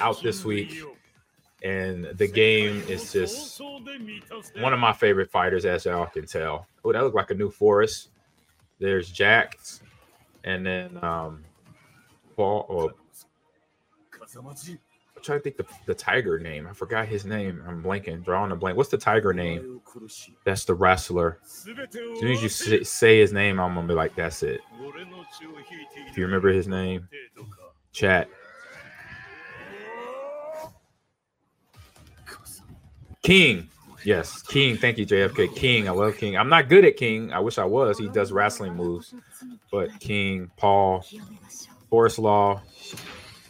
Speaker 4: out this week, and the game is just one of my favorite fighters, as y'all can tell. Oh, that looked like a new forest. There's Jax, and then um Paul. Oh, uh, I'm trying to think the, the tiger name. I forgot his name. I'm blanking, drawing a blank. What's the tiger name? That's the wrestler. As soon as you say, say his name, I'm gonna be like, that's it. If you remember his name, chat. King. Yes, King. Thank you, JFK. King. I love King. I'm not good at King. I wish I was. He does wrestling moves. But King, Paul, Forest Law,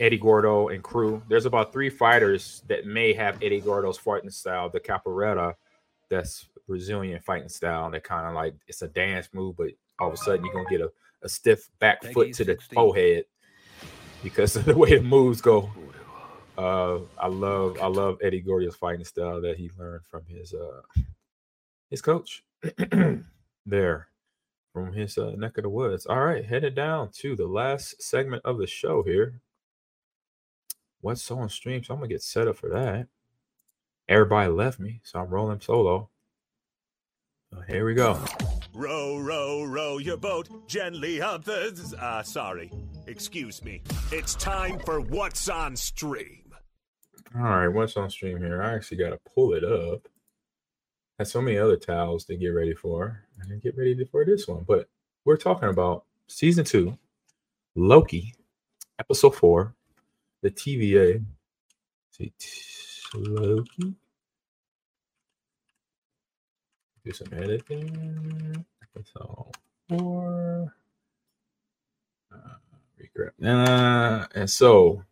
Speaker 4: Eddie Gordo, and crew. There's about three fighters that may have Eddie Gordo's fighting style. The Capoeira, that's Brazilian fighting style. That kind of like it's a dance move, but all of a sudden you're gonna get a, a stiff back foot to the forehead because *laughs* of the way the moves go. Uh, I love I love Eddie Gordo's fighting style that he learned from his uh his coach *clears throat* there from his uh, neck of the woods. All right, headed down to the last segment of the show here. What's on stream? So I'm gonna get set up for that. Everybody left me, so I'm rolling solo. So here we go.
Speaker 1: Row, row, row your boat gently up the. Uh, sorry. Excuse me. It's time for What's on Stream.
Speaker 4: All right, what's on stream here? I actually got to pull it up. Had so many other towels to get ready for. I didn't get ready for this one, but we're talking about season two, Loki, episode four, the TVA. Loki. Do some editing. Episode four. Uh. Uh, and so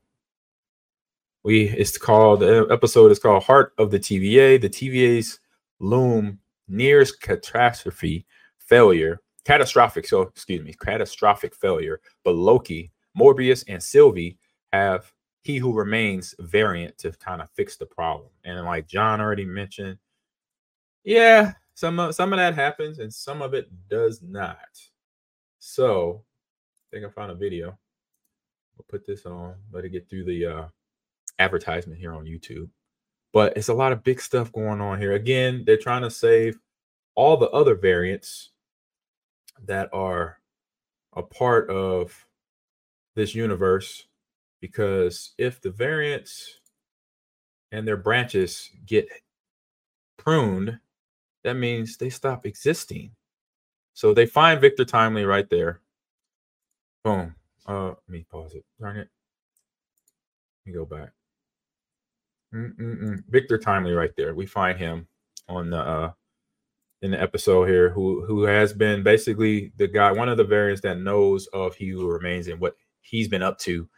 Speaker 4: we it's called the episode is called Heart of the TVA. The TVA's loom nears catastrophe failure, catastrophic. So excuse me, catastrophic failure. But Loki, Mobius, and Sylvie have he who remains variant to kind of fix the problem. And like John already mentioned, yeah, some of some of that happens and some of it does not. So I think I found a video. We'll put this on, let it get through the uh advertisement here on YouTube. But it's a lot of big stuff going on here. Again, they're trying to save all the other variants that are a part of this universe because if the variants and their branches get pruned, that means they stop existing. So they find Victor Timely right there. Boom. Uh, let me pause it. Darn it. Let me go back. Mm-mm-mm. Victor Timely right there. We find him on the uh in the episode here who who has been basically the guy one of the variants that knows of he who remains and what he's been up to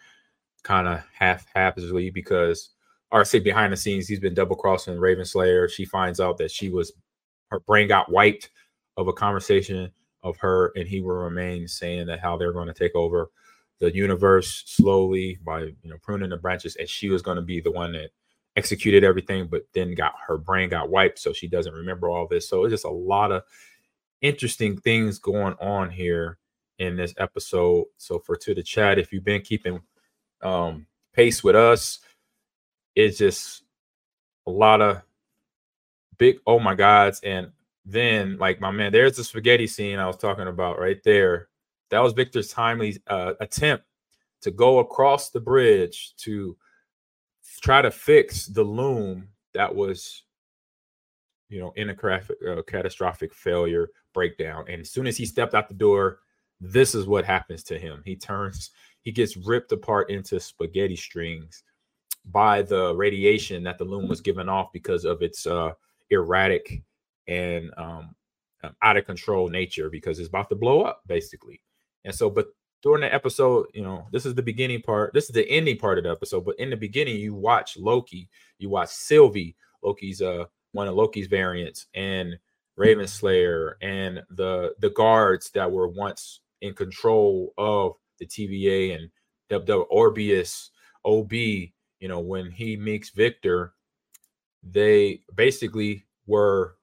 Speaker 4: kind of half haphazardly because or say behind the scenes he's been double crossing Renslayer. She finds out that she was her brain got wiped of a conversation of her and he will remain saying that how they're going to take over the universe slowly by you know pruning the branches and she was going to be the one that executed everything, but then got her brain got wiped, so she doesn't remember all this. So it's just a lot of interesting things going on here in this episode. So for to the chat, if you've been keeping um pace with us, it's just a lot of big oh my gods. And then like my man, there's the spaghetti scene I was talking about right there. That was Victor's timely uh, attempt to go across the bridge to try to fix the loom that was you know in a uh, catastrophic failure breakdown. And as soon as he stepped out the door this is what happens to him. He turns he gets ripped apart into spaghetti strings by the radiation that the loom was giving off because of its uh erratic and um out of control nature because it's about to blow up basically. And so but during the episode, you know, this is the beginning part. This is the ending part of the episode. But in the beginning, you watch Loki, you watch Sylvie, Loki's uh one of Loki's variants, and Renslayer, and the the guards that were once in control of the TVA and the Orbius OB. You know, when he meets Victor, they basically were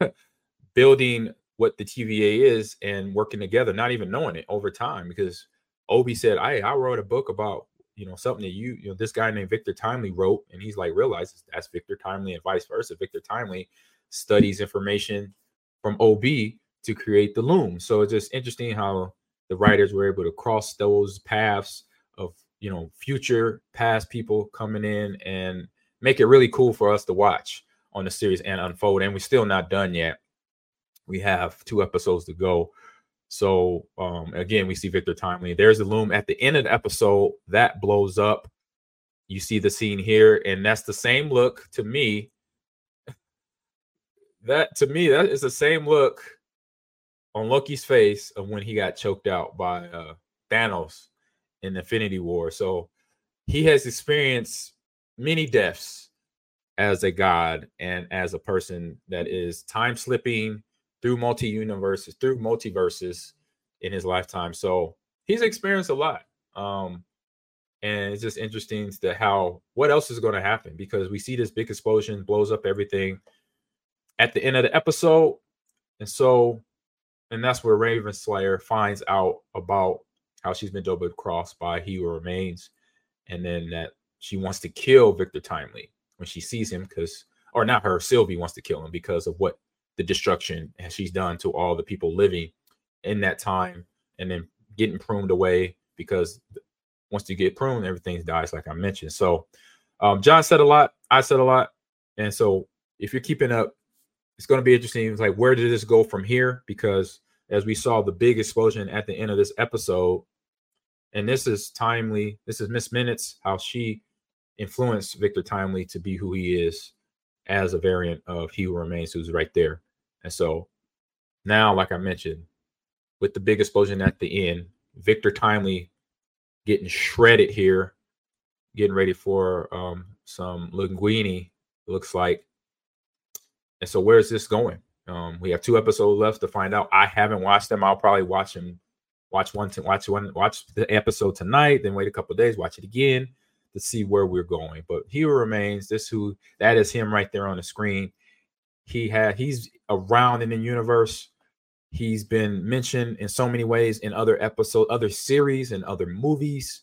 Speaker 4: *laughs* building what the TVA is and working together, not even knowing it over time. Because Obi said, "I I wrote a book about you know something that you you know this guy named Victor Timely wrote," and he's like realizes that's Victor Timely and vice versa. Victor Timely studies information from OB to create the loom. So it's just interesting how the writers were able to cross those paths of you know future past people coming in and make it really cool for us to watch on the series and unfold. And we're still not done yet. We have two episodes to go. So um, again, we see Victor Timely. There's a loom at the end of the episode that blows up. You see the scene here, and that's the same look to me. That to me, that is the same look on Loki's face of when he got choked out by uh, Thanos in Infinity War. So he has experienced many deaths as a god and as a person that is time slipping through multi universes, through multiverses in his lifetime. So he's experienced a lot. Um, and it's just interesting to how what else is going to happen because we see this big explosion blows up everything at the end of the episode. And so, and that's where Renslayer finds out about how she's been double crossed by He Who Remains, and then that she wants to kill Victor Timely when she sees him because, or not her, Sylvie wants to kill him because of what the destruction she's done to all the people living in that time, and then getting pruned away because once you get pruned, everything dies, like I mentioned. So, um, John said a lot, I said a lot, and so if you're keeping up, it's going to be interesting. It's like, where did this go from here? Because as we saw the big explosion at the end of this episode, and this is timely. This is Miss Minutes, how she influenced Victor Timely to be who he is as a variant of He Who Remains, who's right there. And so now, like I mentioned, with the big explosion at the end, Victor Timely getting shredded here, getting ready for um, some linguini, looks like. And so, where is this going? Um, we have two episodes left to find out. I haven't watched them. I'll probably watch them. Watch one, to, watch one, watch the episode tonight. Then wait a couple days, watch it again to see where we're going. But he remains, this who that is him right there on the screen. He had he's around in the universe. He's been mentioned in so many ways in other episodes, other series, and other movies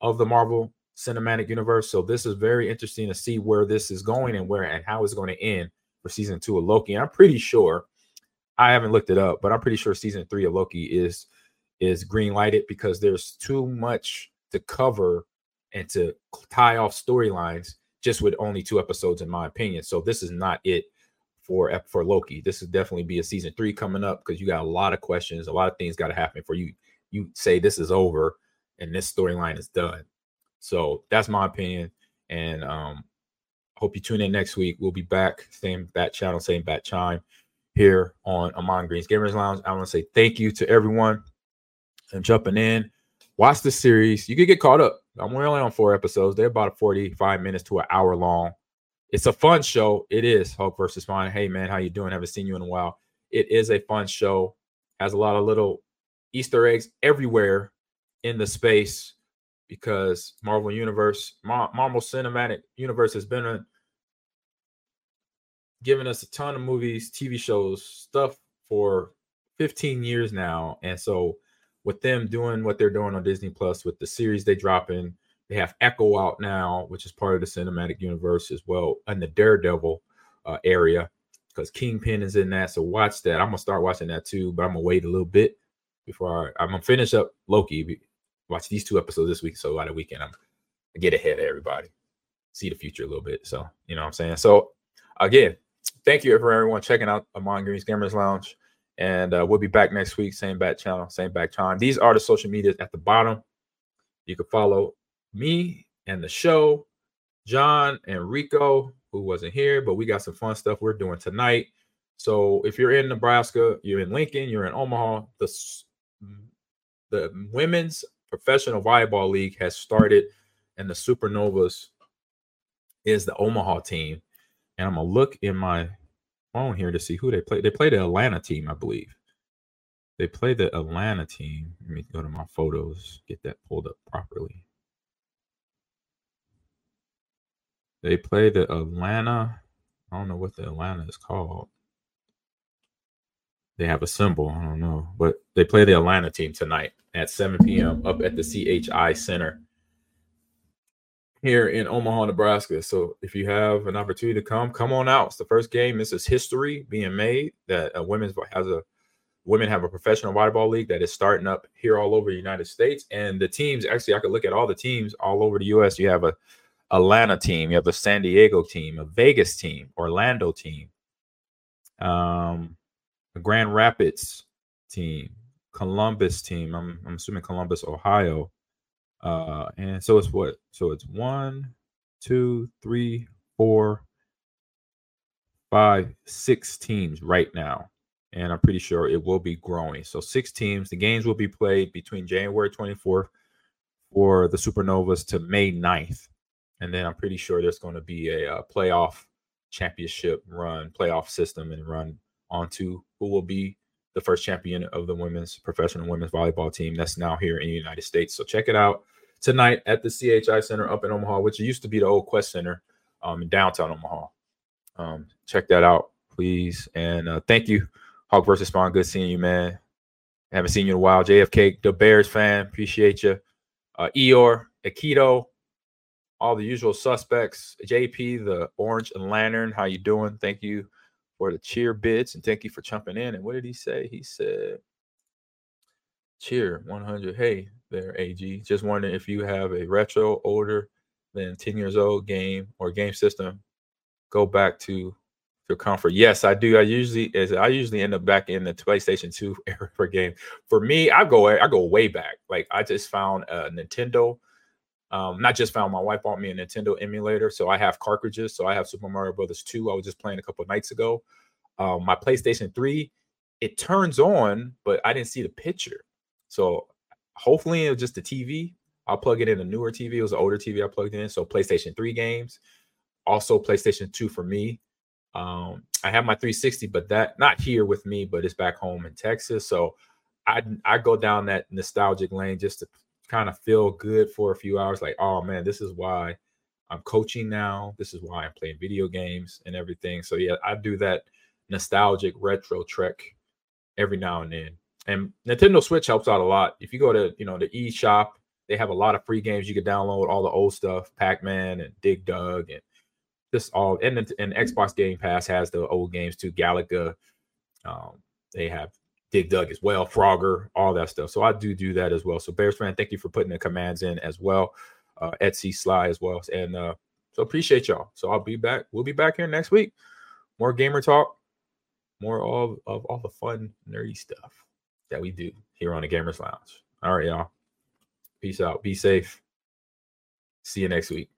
Speaker 4: of the Marvel Cinematic Universe. So this is very interesting to see where this is going and where and how it's going to end for season two of Loki. And I'm pretty sure, I haven't looked it up, but I'm pretty sure season three of Loki is is green lighted because there's too much to cover and to tie off storylines just with only two episodes, in my opinion. So this is not it for for Loki. This would definitely be a season three coming up because you got a lot of questions, a lot of things got to happen for you. You say this is over and this storyline is done. So that's my opinion. And um, hope you tune in next week. We'll be back, same bat channel, same bat chime here on Ahman Green's Gamers Lounge. I want to say thank you to everyone and jumping in. Watch the series. You can get caught up. I'm only on four episodes. They're about 45 minutes to an hour long. It's a fun show. It is Hulk versus Fine. Hey man, how you doing? Haven't seen you in a while. It is a fun show. Has a lot of little Easter eggs everywhere in the space because Marvel Universe, Marvel Cinematic Universe has been a, giving us a ton of movies, TV shows, stuff for 15 years now. And so with them doing what they're doing on Disney Plus with the series they drop in, they have Echo out now, which is part of the cinematic universe as well, and the Daredevil uh, area because Kingpin is in that. So watch that. I'm gonna start watching that too, but I'm gonna wait a little bit before I, am gonna finish up Loki. Watch these two episodes this week, so by the weekend I'm I get ahead of everybody, see the future a little bit. So you know what I'm saying. So again, thank you for everyone checking out Ahman Green's Gamers Lounge. And uh, we'll be back next week, same back channel, same back time. These are the social medias at the bottom. You can follow me and the show, John and Rico, who wasn't here, but we got some fun stuff we're doing tonight. So if you're in Nebraska, you're in Lincoln, you're in Omaha, the the women's professional volleyball league has started, and the Supernovas is the Omaha team. And I'm gonna look in my phone here to see who they play. They play the Atlanta team, I believe. They play the Atlanta team. Let me go to my photos, get that pulled up properly. They play the Atlanta. I don't know what the Atlanta is called. they have a symbol. I don't know, but they play the Atlanta team tonight at 7 p.m. up at the CHI Center here in Omaha, Nebraska. So if you have an opportunity to come, come on out. It's the first game. This is history being made that a women's has a women have a professional volleyball league that is starting up here all over the United States. And the teams actually, I could look at all the teams all over the U.S. You have a Atlanta team, you have a San Diego team, a Vegas team, Orlando team, um, a Grand Rapids team, Columbus team. I'm, I'm assuming Columbus, Ohio. Uh, and so it's what? So it's one, two, three, four, five, six teams right now. And I'm pretty sure it will be growing. So six teams. The games will be played between January 24th for the Supernovas to May 9th. And then I'm pretty sure there's going to be a, a playoff championship run, playoff system, and run onto who will be the first champion of the women's professional women's volleyball team that's now here in the United States. So check it out tonight at the CHI Center up in Omaha, which used to be the old Qwest Center um, in downtown Omaha. Um, check that out, please. And uh, thank you, Hawk versus Spawn. Good seeing you, man. Haven't seen you in a while. JFK, the Bears fan, appreciate you. Uh, Eeyore, Akito, all the usual suspects. JP, the Orange and Lantern, how you doing? Thank you for the cheer bits and thank you for jumping in. And what did he say? He said, cheer 100. Hey there, AG. Just wondering if you have a retro older than 10 years old game or game system. Go back to your comfort. Yes, I do. I usually as I usually end up back in the PlayStation 2 *laughs* era for game. For me, I go I go way back. Like I just found a Nintendo um, not just found my wife bought me a Nintendo emulator, so I have cartridges. So I have Super Mario Brothers 2. I was just playing a couple nights ago. Um, my PlayStation 3, it turns on, but I didn't see the picture. So hopefully it was just the TV. I'll plug it in a newer TV. It was an older TV I plugged in. So PlayStation 3 games, also PlayStation 2 for me. Um, I have my 360, but that not here with me, but it's back home in Texas. So I I go down that nostalgic lane just to kind of feel good for a few hours like oh man this is why i'm coaching now. This is why i'm playing video games and everything. So yeah i do that nostalgic retro trek every now and then. And nintendo switch helps out a lot. If you go to you know the e shop they have a lot of free games you can download all the old stuff pac-man and dig dug and just all and, and xbox game pass has the old games too galaga um, they have Dig Dug as well, Frogger, all that stuff. So I do do that as well. So Bears fan, thank you for putting the commands in as well. Uh, Etsy Sly as well, and uh, so appreciate y'all. So I'll be back. We'll be back here next week. More gamer talk, more of, of all the fun nerdy stuff that we do here on the Gamers Lounge. All right, y'all. Peace out. Be safe. See you next week.